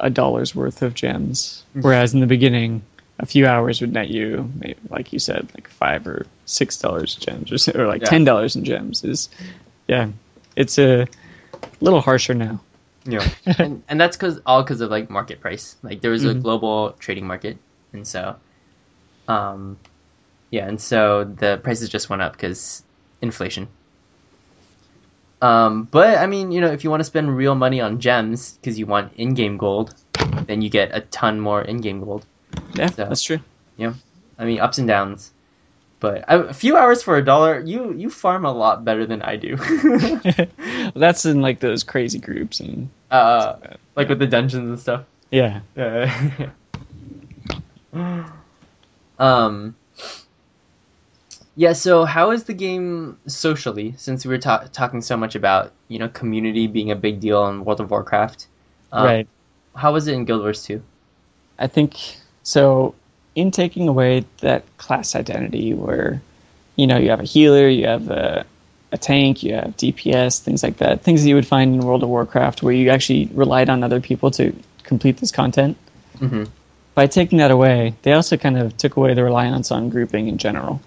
a dollar's worth of gems. Whereas in the beginning, a few hours would net you, maybe, like you said, like five or six dollars gems, or, or like Yeah. ten dollars in gems. Is yeah, it's a little harsher now. Yeah, and and that's cause all because of like market price. Like there was a Mhm. global trading market, and so, um, yeah, and so the prices just went up because inflation. Um, but I mean, you know, if you want to spend real money on gems because you want in-game gold, then you get a ton more in-game gold. Yeah, So- that's true. Yeah, I mean, ups and downs. But a a few hours for a dollar, you you farm a lot better than I do. that's in like those crazy groups and uh, like with the dungeons and stuff. yeah. Uh, um. Yeah. So, how is the game socially? Since we were ta- talking so much about you know community being a big deal in World of Warcraft, um, right. How was it in Guild Wars 2? I think so. In taking away that class identity, where you know you have a healer, you have a, a tank, you have DPS, things like that, things that you would find in World of Warcraft, where you actually relied on other people to complete this content. Mm-hmm. By taking that away, they also kind of took away the reliance on grouping in general.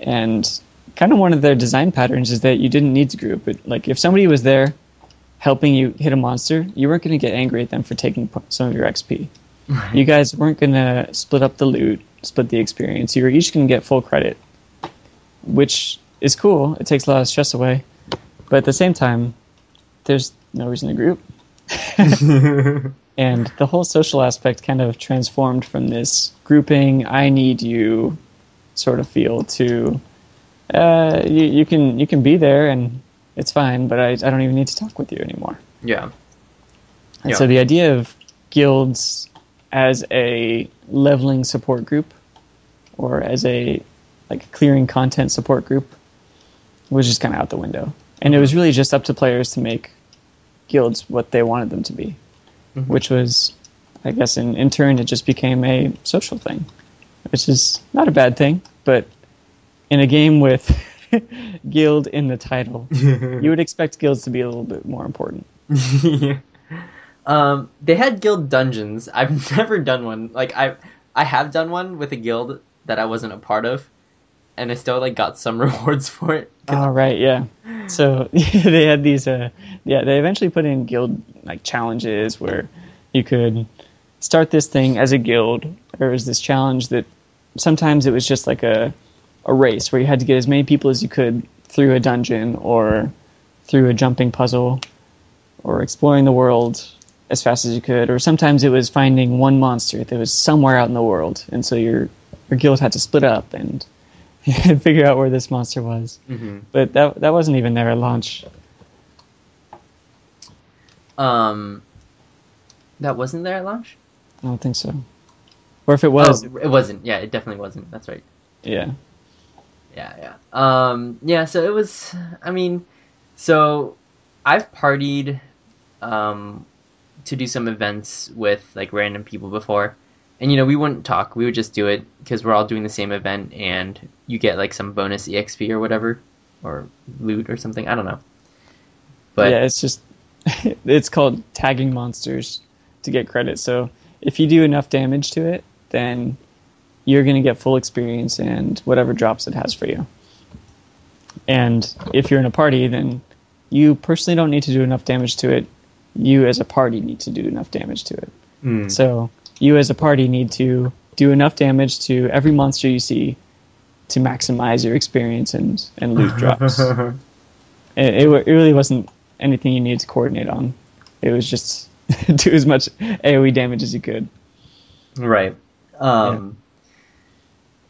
And kind of one of their design patterns is that you didn't need to group it. Like if somebody was there helping you hit a monster, you weren't going to get angry at them for taking some of your XP. You guys weren't going to split up the loot, split the experience. You were each going to get full credit, which is cool. It takes a lot of stress away. But at the same time, there's no reason to group. and the whole social aspect kind of transformed from this grouping i need you sort of feel to uh, you, you can you can be there and it's fine but I, I don't even need to talk with you anymore yeah. and Yeah. so the idea of guilds as a leveling support group or as a like clearing content support group was just kind of out the window and it was really just up to players to make guilds what they wanted them to be Mhm. which was i guess in, in turn it just became a social thing which is not a bad thing but in a game with guild in the title you would expect guilds to be a little bit more important yeah. Um, they had guild dungeons. I've never done one. Like I, I have done one with a guild that I wasn't a part of, and I still like got some rewards for it. Oh right, yeah. So they had these. Uh, yeah, they eventually put in guild like challenges where you could start this thing as a guild. There was this challenge that sometimes it was just like a a race where you had to get as many people as you could through a dungeon or through a jumping puzzle or exploring the world as fast as you could. Or sometimes it was finding one monster that was somewhere out in the world, and so your your guild had to split up and figure out where this monster was. Mm-hmm. But that that wasn't even there at launch. Um, that wasn't there at launch. I don't think so. Or if it was, oh, it wasn't. Yeah, it definitely wasn't. That's right. yeah. Yeah, yeah. Um, yeah. So it was. I mean, so I've partied um, to do some events with like random people before, and you know we wouldn't talk. We would just do it because we're all doing the same event, and you get like some bonus exp or whatever, or loot or something. I don't know. But yeah, it's just it's called tagging monsters to get credit. So if you do enough damage to it, then you're going to get full experience and whatever drops it has for you. And if you're in a party, then you personally don't need to do enough damage to it. You as a party need to do enough damage to it. Mm. So you as a party need to do enough damage to every monster you see to maximize your experience and, and loot drops. it, it, it really wasn't anything you needed to coordinate on. It was just do as much AoE damage as you could. Right. Um,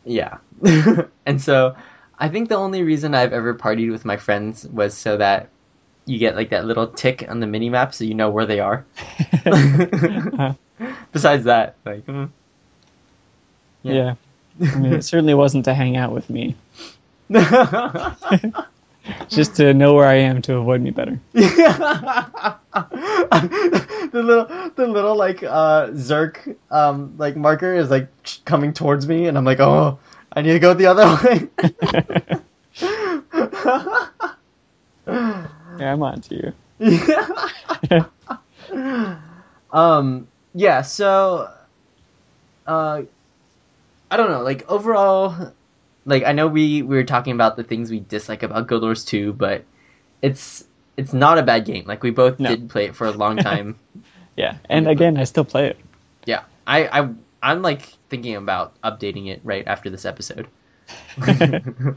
yeah. and so I think the only reason I've ever partied with my friends was so that you get like that little tick on the mini map so you know where they are. Besides that, like, mm. Yeah. I mean, it certainly wasn't to hang out with me, just to know where I am to avoid me better. the little, the little like uh, Zerk um, like marker is like coming towards me, and I'm like, oh, I need to go the other way. Yeah, I'm on to you. um, yeah. So, uh, I don't know. Like overall, like I know we we were talking about the things we dislike about Guild Wars 2, but it's it's not a bad game. Like we both No. did play it for a long time. Yeah, and again, I still play it. yeah, I I I'm like thinking about updating it right after this episode.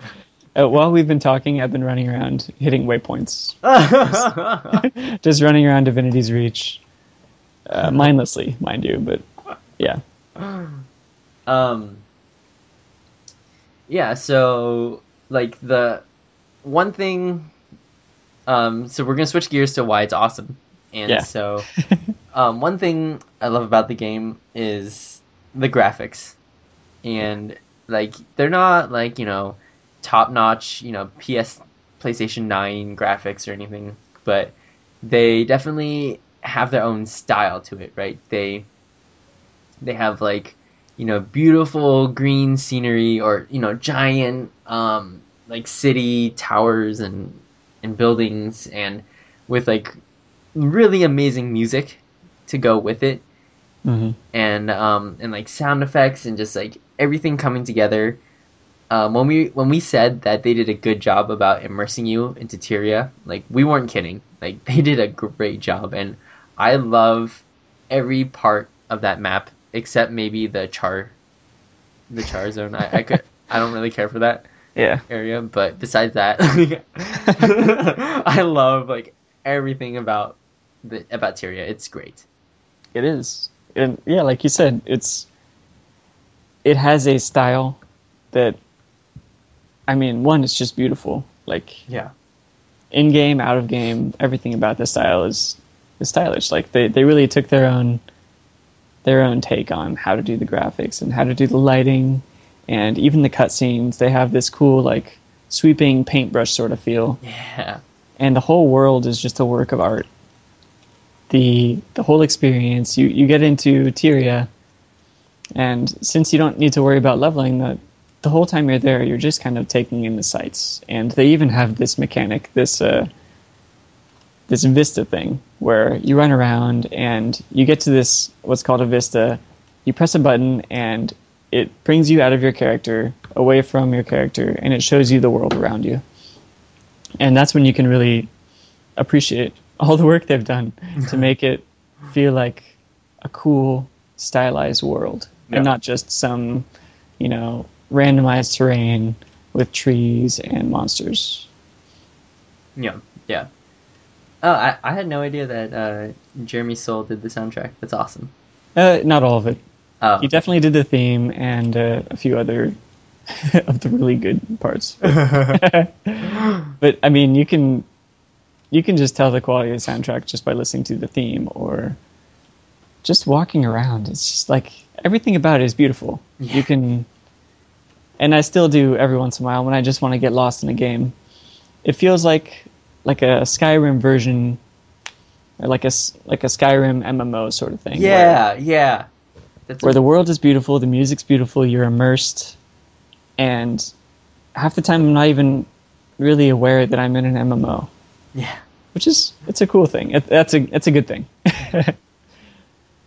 Uh, while we've been talking, I've been running around hitting waypoints, just running around Divinity's Reach, uh, mindlessly, mind you. But yeah, um yeah so like the one thing um so we're gonna switch gears to why it's awesome and Yeah. so um one thing i love about the game is the graphics and like they're not like you know top notch you know ps playstation 9 graphics or anything but they definitely have their own style to it right? They they have like you know beautiful green scenery or you know giant um like city towers and and buildings and with like really amazing music to go with it. Hmm and um and like sound effects and just like everything coming together um, when we when we said that they did a good job about immersing you into Tyria, like we weren't kidding. Like they did a great job, and I love every part of that map except maybe the Charr, the Charr zone. I, I could I don't really care for that yeah, area, but besides that, I love like everything about the about Tyria. It's great. it is. And yeah, like you said, it's it has a style that I mean, one, it's just beautiful. Like Yeah. in game, out of game, everything about the style is is stylish. Like they, they really took their own their own take on how to do the graphics and how to do the lighting and even the cutscenes. They have this cool like sweeping paintbrush sort of feel. Yeah. and the whole world is just a work of art. The the whole experience, you, you get into Tyria, and since you don't need to worry about leveling, the the whole time you're there, you're just kind of taking in the sights. And they even have this mechanic, this uh, this vista thing where you run around and you get to this what's called a vista. You press a button and it brings you out of your character, away from your character, and it shows you the world around you. And that's when you can really appreciate all the work they've done to make it feel like a cool, stylized world Yeah. and not just some, you know, randomized terrain with trees and monsters. Yeah, yeah. Oh, I, I had no idea that uh, Jeremy Soule did the soundtrack. That's awesome. Uh, not all of it. Oh, He definitely did the theme and uh, a few other of the really good parts. but I mean, you can you can just tell the quality of the soundtrack just by listening to the theme or just walking around. It's just like everything about it is beautiful. You can, and I still do every once in a while when I just want to get lost in a game. It feels like like a Skyrim version, or like a like a Skyrim MMO sort of thing. where- yeah, yeah. That's where the world is beautiful, the music's beautiful, you're immersed, and half the time I'm not even really aware that I'm in an MMO, yeah. which is it's a cool thing. It, that's a it's a good thing.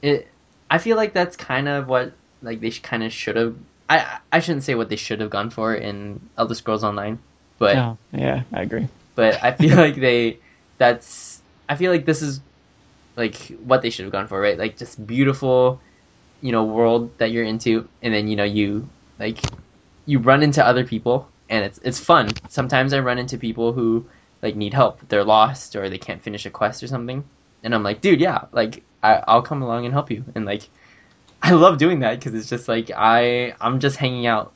It. I feel like that's kind of what like they kind of should have. I I shouldn't say what they should have gone for in Elder Scrolls Online, but oh, yeah, I agree. but I feel like they that's I feel like this is like what they should have gone for, right? Like just beautiful, you know, world that you're into and then you know you like you run into other people and it's it's fun. Sometimes I run into people who like need help. They're lost or they can't finish a quest or something. And I'm like, "Dude, yeah, like I I'll come along and help you." And like I love doing that because it's just like I I'm just hanging out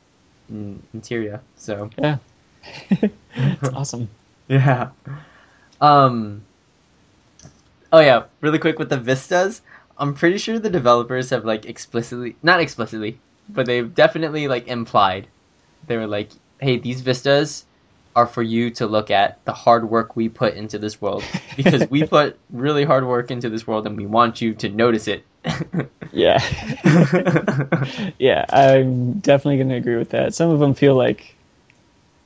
in Tyria. So, Yeah, it's awesome. yeah. Um. Oh yeah, really quick with the vistas. I'm pretty sure the developers have like explicitly, not explicitly, but they've definitely like implied. They were like, "Hey, these vistas are for you to look at the hard work we put into this world because we put really hard work into this world and we want you to notice it." Yeah, yeah, I'm definitely going to agree with that. Some of them feel like,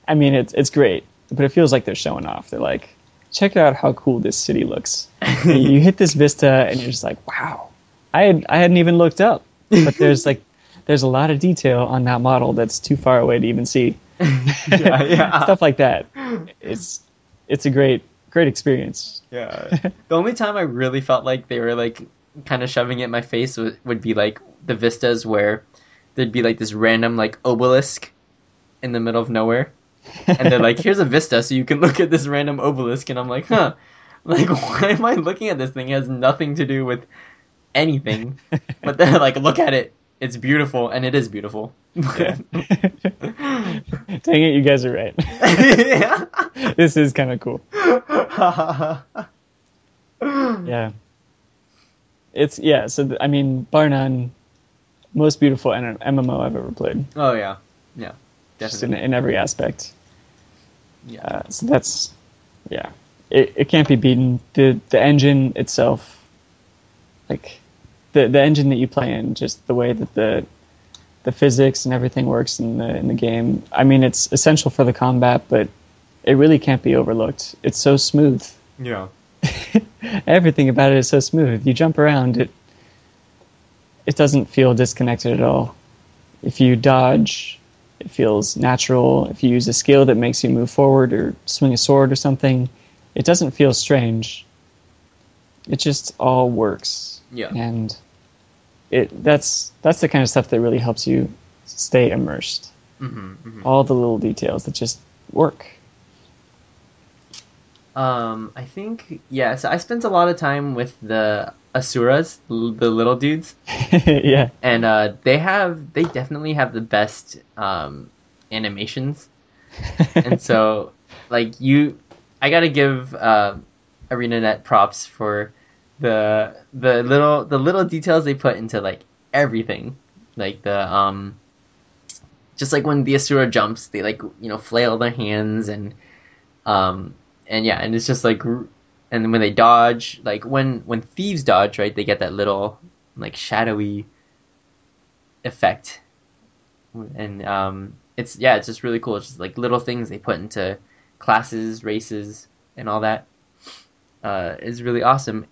I mean, it's it's great, but it feels like they're showing off. They're like, check out how cool this city looks. You hit this vista, and you're just like, wow. I had I hadn't even looked up, but there's like there's a lot of detail on that model that's too far away to even see. yeah, yeah. Stuff like that. It's it's a great great experience. Yeah. the only time I really felt like they were like kind of shoving it in my face would, would be like the vistas where there'd be like this random like obelisk in the middle of nowhere. And they're like, here's a vista so you can look at this random obelisk. And I'm like, huh. Like, why am I looking at this thing? It has nothing to do with anything. But then, like, look at it. It's beautiful, and it is beautiful. Yeah. Dang it, you guys are right. yeah. this is kind of cool. Yeah. It's yeah. So th- I mean, bar none, most beautiful MMO I've ever played, Oh, yeah. Yeah. just in Definitely. in every aspect. Yeah. Uh, so that's yeah. It it can't be beaten. the The engine itself, like the the engine that you play in, just the way that the the physics and everything works in the in the game. I mean, it's essential for the combat, but it really can't be overlooked. It's so smooth. Yeah. Everything about it is so smooth. You jump around, it it doesn't feel disconnected at all. If you dodge, it feels natural. If you use a skill that makes you move forward or swing a sword or something, it doesn't feel strange. It just all works. Yeah. And it that's that's the kind of stuff that really helps you stay immersed. hmm hmm All the little details that just work. Um, I think yeah. So I spent a lot of time with the asuras, l- the little dudes, yeah. and uh, they have they definitely have the best um, animations. And so, like you, I gotta give uh, ArenaNet props for the the little the little details they put into like everything, like the um, just like when the asura jumps, they like you know flail their hands and um and yeah, and it's just like, and when they dodge, like when when thieves dodge, right, they get that little like shadowy effect, and um, it's yeah, it's just really cool. It's just like little things they put into classes, races, and all that. uh, is really awesome.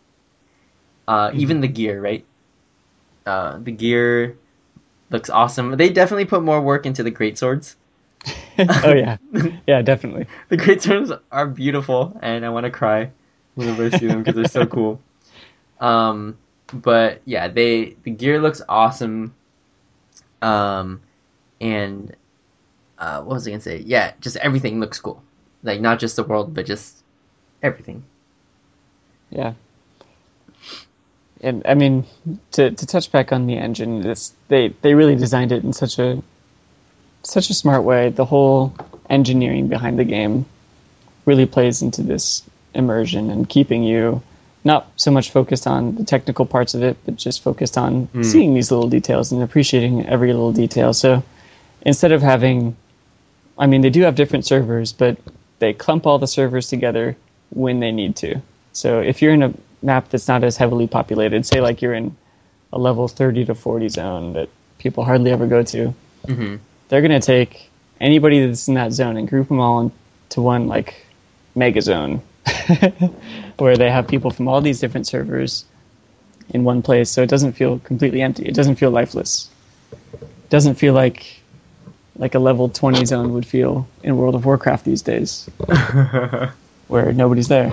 Uh, Even the gear, right? Uh, the gear looks awesome. They definitely put more work into the great swords. oh yeah, yeah, definitely. The great swords are beautiful, and I want to cry whenever I see them because they're so cool. Um, but yeah, they the gear looks awesome. Um, and uh, what was I gonna say? Yeah, just everything looks cool. Like not just the world, but just everything. Yeah. And I mean, to to touch back on the engine, it's they they really designed it in such a such a smart way. The whole engineering behind the game really plays into this immersion and keeping you not so much focused on the technical parts of it, but just focused on Mm. seeing these little details and appreciating every little detail. So instead of having, I mean, they do have different servers, but they clump all the servers together when they need to. So if you're in a map that's not as heavily populated, say like you're in a level 30 to 40 zone that people hardly ever go to, Mm-hmm. They're going to take anybody that's in that zone and group them all into one like mega zone where they have people from all these different servers in one place so it doesn't feel completely empty it doesn't feel lifeless it doesn't feel like like a level 20 zone would feel in world of warcraft these days where nobody's there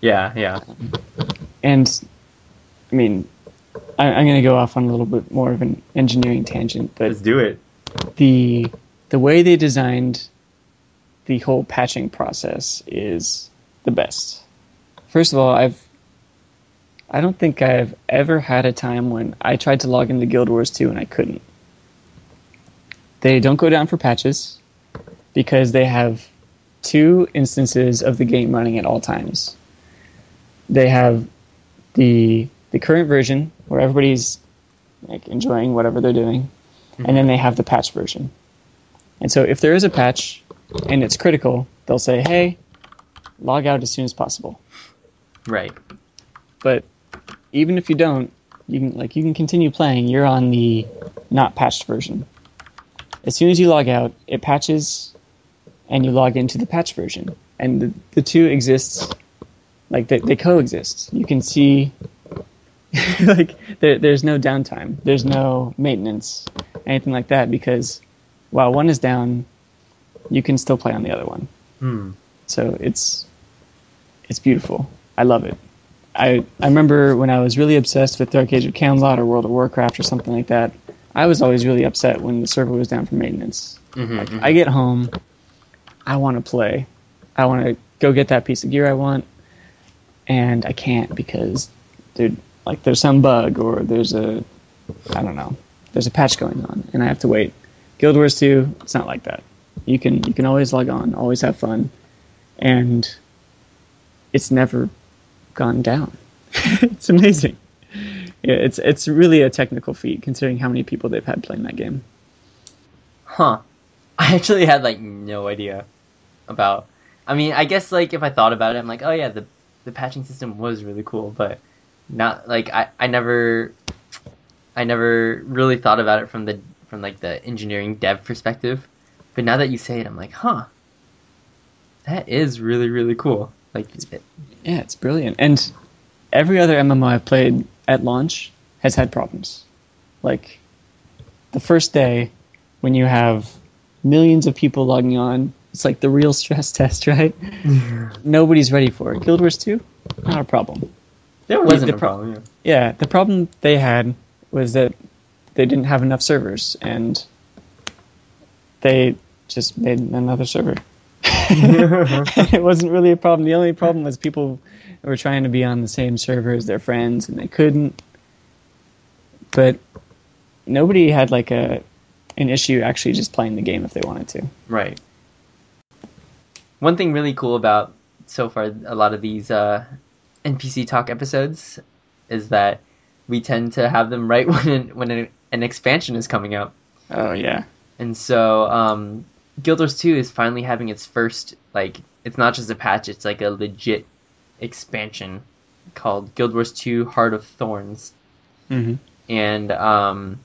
yeah, yeah. and i mean I, i'm going to go off on a little bit more of an engineering tangent but Let's do it. The the way they designed the whole patching process is the best. First of all, I've I don't think I've ever had a time when I tried to log into Guild Wars 2 and I couldn't. They don't go down for patches because they have two instances of the game running at all times. They have the the current version where everybody's like enjoying whatever they're doing, and then they have the patch version. And so if there is a patch and it's critical, they'll say, "Hey, log out as soon as possible." Right. But even if you don't, you can like you can continue playing. You're on the not patched version. As soon as you log out, it patches, and you log into the patch version, and the, the two exists like they, they coexist. You can see like there, there's no downtime, there's no maintenance, anything like that because while one is down, you can still play on the other one. Hmm. So it's it's beautiful. I love it. I I remember when I was really obsessed with Dark Age of Camelot or World of Warcraft or something like that. I was always really upset when the server was down for maintenance. Mhm, Like mhm. I get home, I want to play, I want to go get that piece of gear I want, and I can't because dude, like there's some bug or there's a I don't know, there's a patch going on, and I have to wait. Guild Wars 2, it's not like that. You can you can always log on, always have fun, and it's never gone down. it's amazing. Yeah, it's it's really a technical feat considering how many people they've had playing that game. Huh. I actually had like no idea about. I mean, I guess like if I thought about it, I'm like, oh yeah, the the patching system was really cool, but not like I I never I never really thought about it from the from like the engineering dev perspective. But now that you say it, I'm like, huh. That is really really cool. Like Yeah, it's brilliant. And every other MMO I've played at launch has had problems. Like the first day when you have millions of people logging on, it's like the real stress test, right? Nobody's ready for it. Guild Wars 2, not a problem. there wasn't the a pro- problem. Yeah. Yeah, the problem they had was that they didn't have enough servers and they just made another server. it wasn't really a problem. The only problem was people were trying to be on the same server as their friends and they couldn't. But nobody had like a an issue actually just playing the game if they wanted to. Right. One thing really cool about so far a lot of these uh, NPC talk episodes is that we tend to have them right when an, when an, an expansion is coming out, Oh yeah. and so um, Guild Wars Two is finally having its first like it's not just a patch; it's like a legit expansion called Guild Wars Two: Heart of Thorns, Mm-hmm. and um,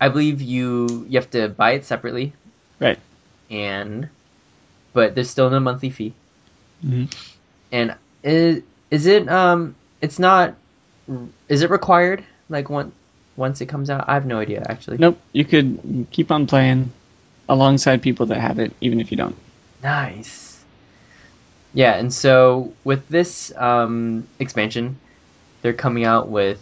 I believe you you have to buy it separately, Right. and but there's still no monthly fee. Mm-hmm. And is is it um it's not is it required like one once it comes out? I have no idea actually. Nope, you could keep on playing alongside people that have it, even if you don't. Nice. Yeah, and so with this um, expansion, they're coming out with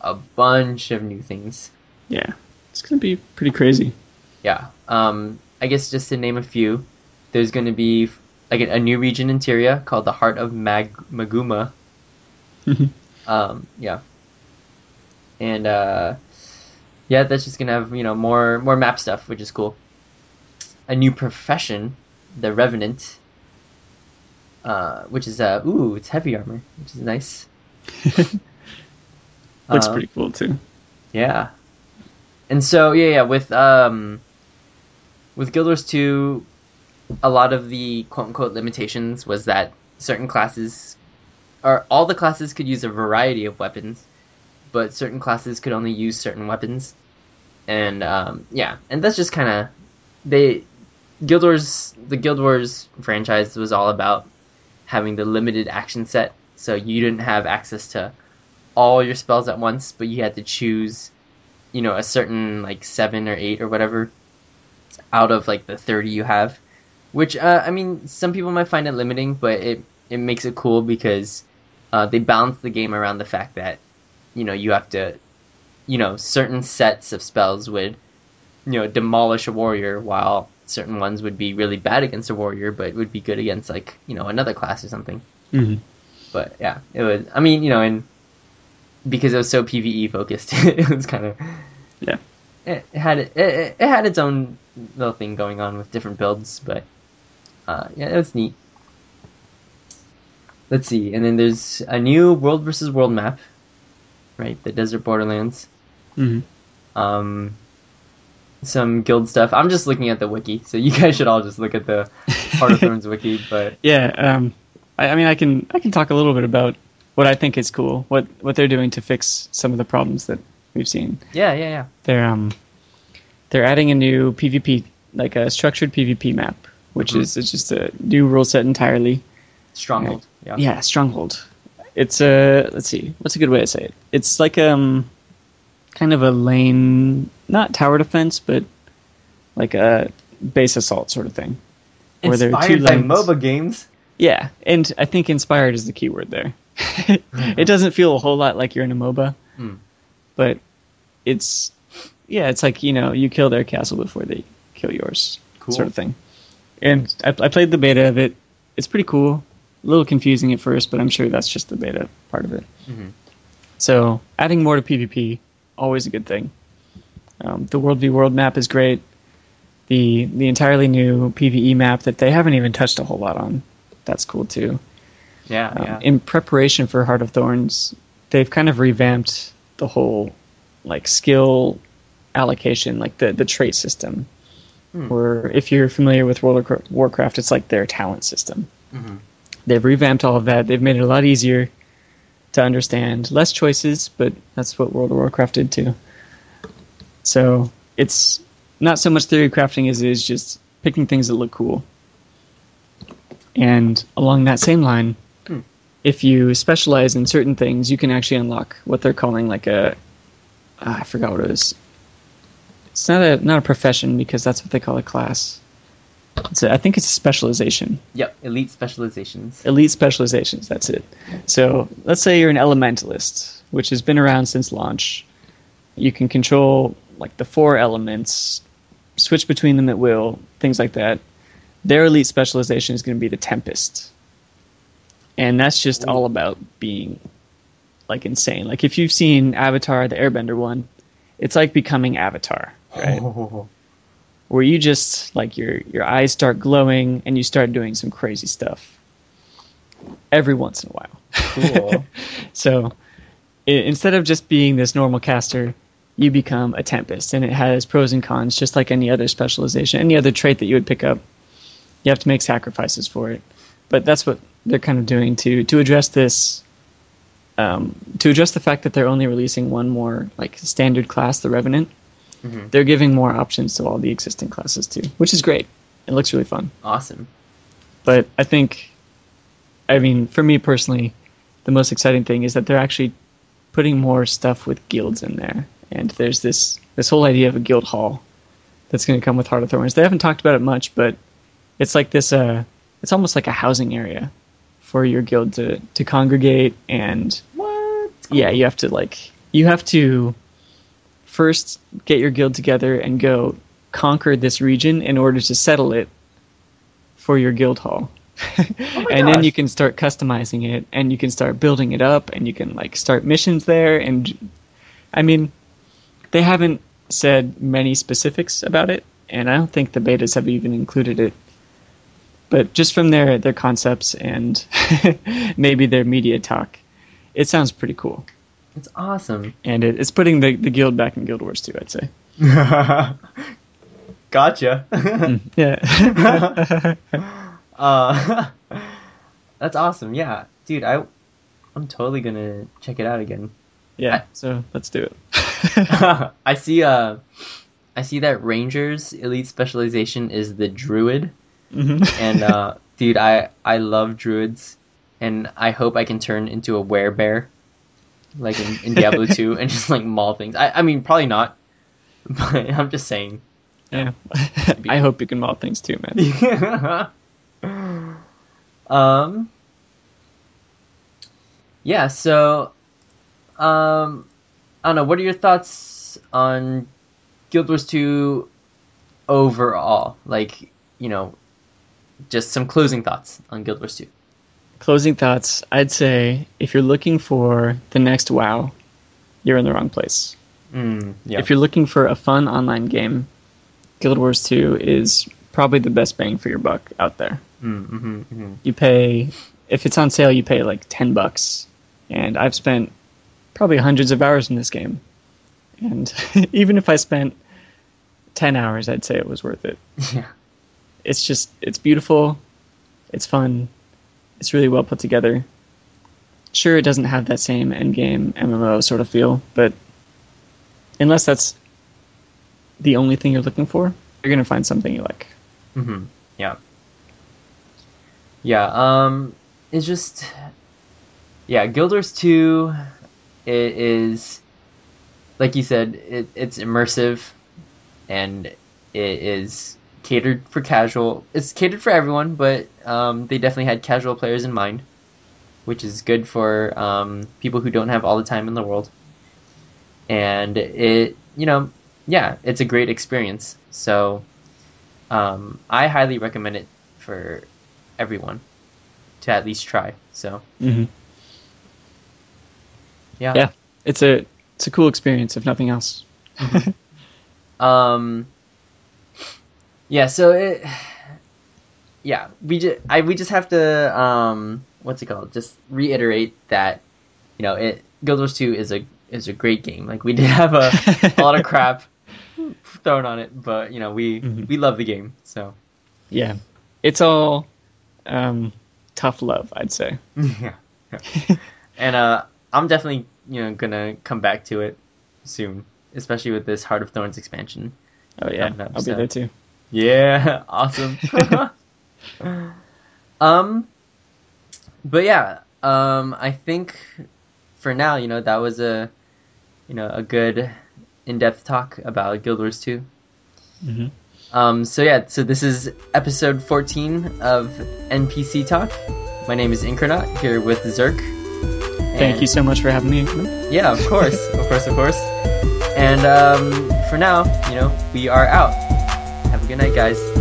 a bunch of new things. Yeah, it's gonna be pretty crazy. Yeah. Um, I guess just to name a few, there's going to be like a, a new region in Tyria called the Heart of Mag- Maguuma. um, yeah. And uh, yeah, that's just gonna have you know more more map stuff, which is cool. A new profession, the Revenant, uh, which is uh, ooh, it's heavy armor, which is nice. Looks Um, pretty cool too. Yeah. And so yeah, yeah, with um with Guild Wars 2 a lot of the quote unquote limitations was that certain classes or all the classes could use a variety of weapons, but certain classes could only use certain weapons. And um yeah, and that's just kind of they Guild Wars the Guild Wars franchise was all about having the limited action set, so you didn't have access to all your spells at once, but you had to choose, you know, a certain like seven or eight or whatever out of like the thirty you have. Which uh, I mean, some people might find it limiting, but it it makes it cool because uh, they balance the game around the fact that you know you have to, you know, certain sets of spells would, you know, demolish a warrior while certain ones would be really bad against a warrior, but would be good against like you know another class or something. hmm But yeah, it was. I mean, you know, and because it was so PVE focused, it was kind of Yeah. It, it had it, it, it had its own little thing going on with different builds, but uh, yeah, it was neat. Let's see, and then there's a new world versus world map, right? The Desert Borderlands. hmm Um, some guild stuff. I'm just looking at the wiki, so you guys should all just look at the Heart of Thorns wiki. But Yeah, um, I, I mean, I can I can talk a little bit about what I think is cool, what what they're doing to fix some of the problems that we've seen. yeah, yeah, yeah. They're um, they're adding a new PvP, like a structured PvP map, which Mhm. is it's just a new rule set entirely. Stronghold. Yeah. Yeah, Stronghold. It's a let's see, what's a good way to say it? It's like um, kind of a lane, not tower defense, but like a base assault sort of thing. where there are two Inspired by lanes. MOBA games. Yeah, and I think inspired is the key word there. it doesn't feel a whole lot like you're in a MOBA, Hmm. but it's yeah, it's like you know you kill their castle before they kill yours, Cool. sort of thing. And I, I played the beta of it. It's pretty cool. A little confusing at first, but I'm sure that's just the beta part of it. Mhm. So adding more to PvP, always a good thing. Um, the World v World map is great. The the entirely new PVE map that they haven't even touched a whole lot on, that's cool too. Yeah, Um, yeah. In preparation for Heart of Thorns, they've kind of revamped the whole like skill allocation, like the the trait system. Hmm. Where if you're familiar with World of Warcraft, it's like their talent system. Mhm. They've revamped all of that. They've made it a lot easier to understand. Less choices, but that's what World of Warcraft did too. So it's not so much theory crafting as it is just picking things that look cool. And along that same line, Hmm. if you specialize in certain things, you can actually unlock what they're calling like a ah, I forgot what it is. It's not a not a profession because that's what they call a class. It's I think it's a specialization Yep. Elite specializations. elite specializations. That's it. So let's say you're an elementalist, which has been around since launch. You can control like the four elements, switch between them at will, things like that. Their elite specialization is going to be the Tempest, and that's just all about being like insane. Like if you've seen Avatar, the Airbender one, it's like becoming Avatar, right? Oh. Where you just like your your eyes start glowing and you start doing some crazy stuff every once in a while. Cool. so i- instead of just being this normal caster, you become a tempest, and it has pros and cons, just like any other specialization, any other trait that you would pick up. You have to make sacrifices for it, but that's what they're kind of doing to to address this. Um, to address the fact that they're only releasing one more like standard class, the Revenant, Mhm. they're giving more options to all the existing classes too, which is great. It looks really fun. Awesome. But I think I mean, for me personally, the most exciting thing is that they're actually putting more stuff with guilds in there, and there's this this whole idea of a guild hall that's going to come with Heart of Thorns. They haven't talked about it much, but it's like this. Uh, it's almost like a housing area for your guild to to congregate, and What? yeah, you have to like you have to first get your guild together and go conquer this region in order to settle it for your guild hall. Oh and then you can start customizing it and you can start building it up and you can like start missions there and I mean they haven't said many specifics about it and I don't think the betas have even included it. But just from their their concepts and maybe their media talk, it sounds pretty cool. It's awesome. And it, it's putting the, the guild back in Guild Wars 2, I'd say. gotcha. Yeah. uh, that's awesome. Yeah, dude, I, I'm totally gonna check it out again. yeah, so let's do it. I see. Uh, I see that Rangers elite specialization is the Druid, Mhm. and uh, dude, I I love Druids, and I hope I can turn into a werebear, like in, in Diablo 2, and just like maul things. I I mean, probably not, but I'm just saying. yeah. I hope you can maul things too, man. um. Yeah. So, um, I don't know. What are your thoughts on Guild Wars Two overall? Like, you know, just some closing thoughts on Guild Wars Two. Closing thoughts I'd say if you're looking for the next WoW, you're in the wrong place. Mm, yeah. If you're looking for a fun online game, Guild Wars 2 is probably the best bang for your buck out there. Mm, hmm hmm You pay, if it's on sale, you pay like 10 bucks. And I've spent probably hundreds of hours in this game. And even if I spent 10 hours, I'd say it was worth it. Yeah. It's just, it's beautiful, it's fun, it's really well put together. Sure, it doesn't have that same endgame MMO sort of feel, but unless that's the only thing you're looking for, you're to find something you like. hmm Yeah. Yeah. Um, it's just, yeah. Guild Wars Two, it is, like you said, it, it's immersive, and it is catered for casual. It's catered for everyone, but um, they definitely had casual players in mind, which is good for um, people who don't have all the time in the world. And it, you know, yeah, it's a great experience. So um, I highly recommend it for everyone to at least try. So Mm-hmm. yeah. Yeah, it's a it's a cool experience, if nothing else. Um. Yeah. So it. Yeah, we just I we just have to um what's it called? Just reiterate that you know it Guild Wars Two is a is a great game. Like we did have a, a lot of crap thrown on it, but you know we Mhm. we love the game. So Yeah, it's all um, tough love, I'd say. yeah. and uh, I'm definitely you know gonna come back to it soon, especially with this Heart of Thorns expansion. Oh yeah, up, I'll be there too. Yeah, awesome. um, but yeah, um, I think for now, you know, that was a, you know, a good in-depth talk about Guild Wars 2. hmm Um, so yeah, so this is episode 14 of NPC Talk. My name is Incarnate here with Zerk. Thank And- you so much for having me. Yeah, of course, of course, of course. And um, for now, you know, we are out. Good night, guys.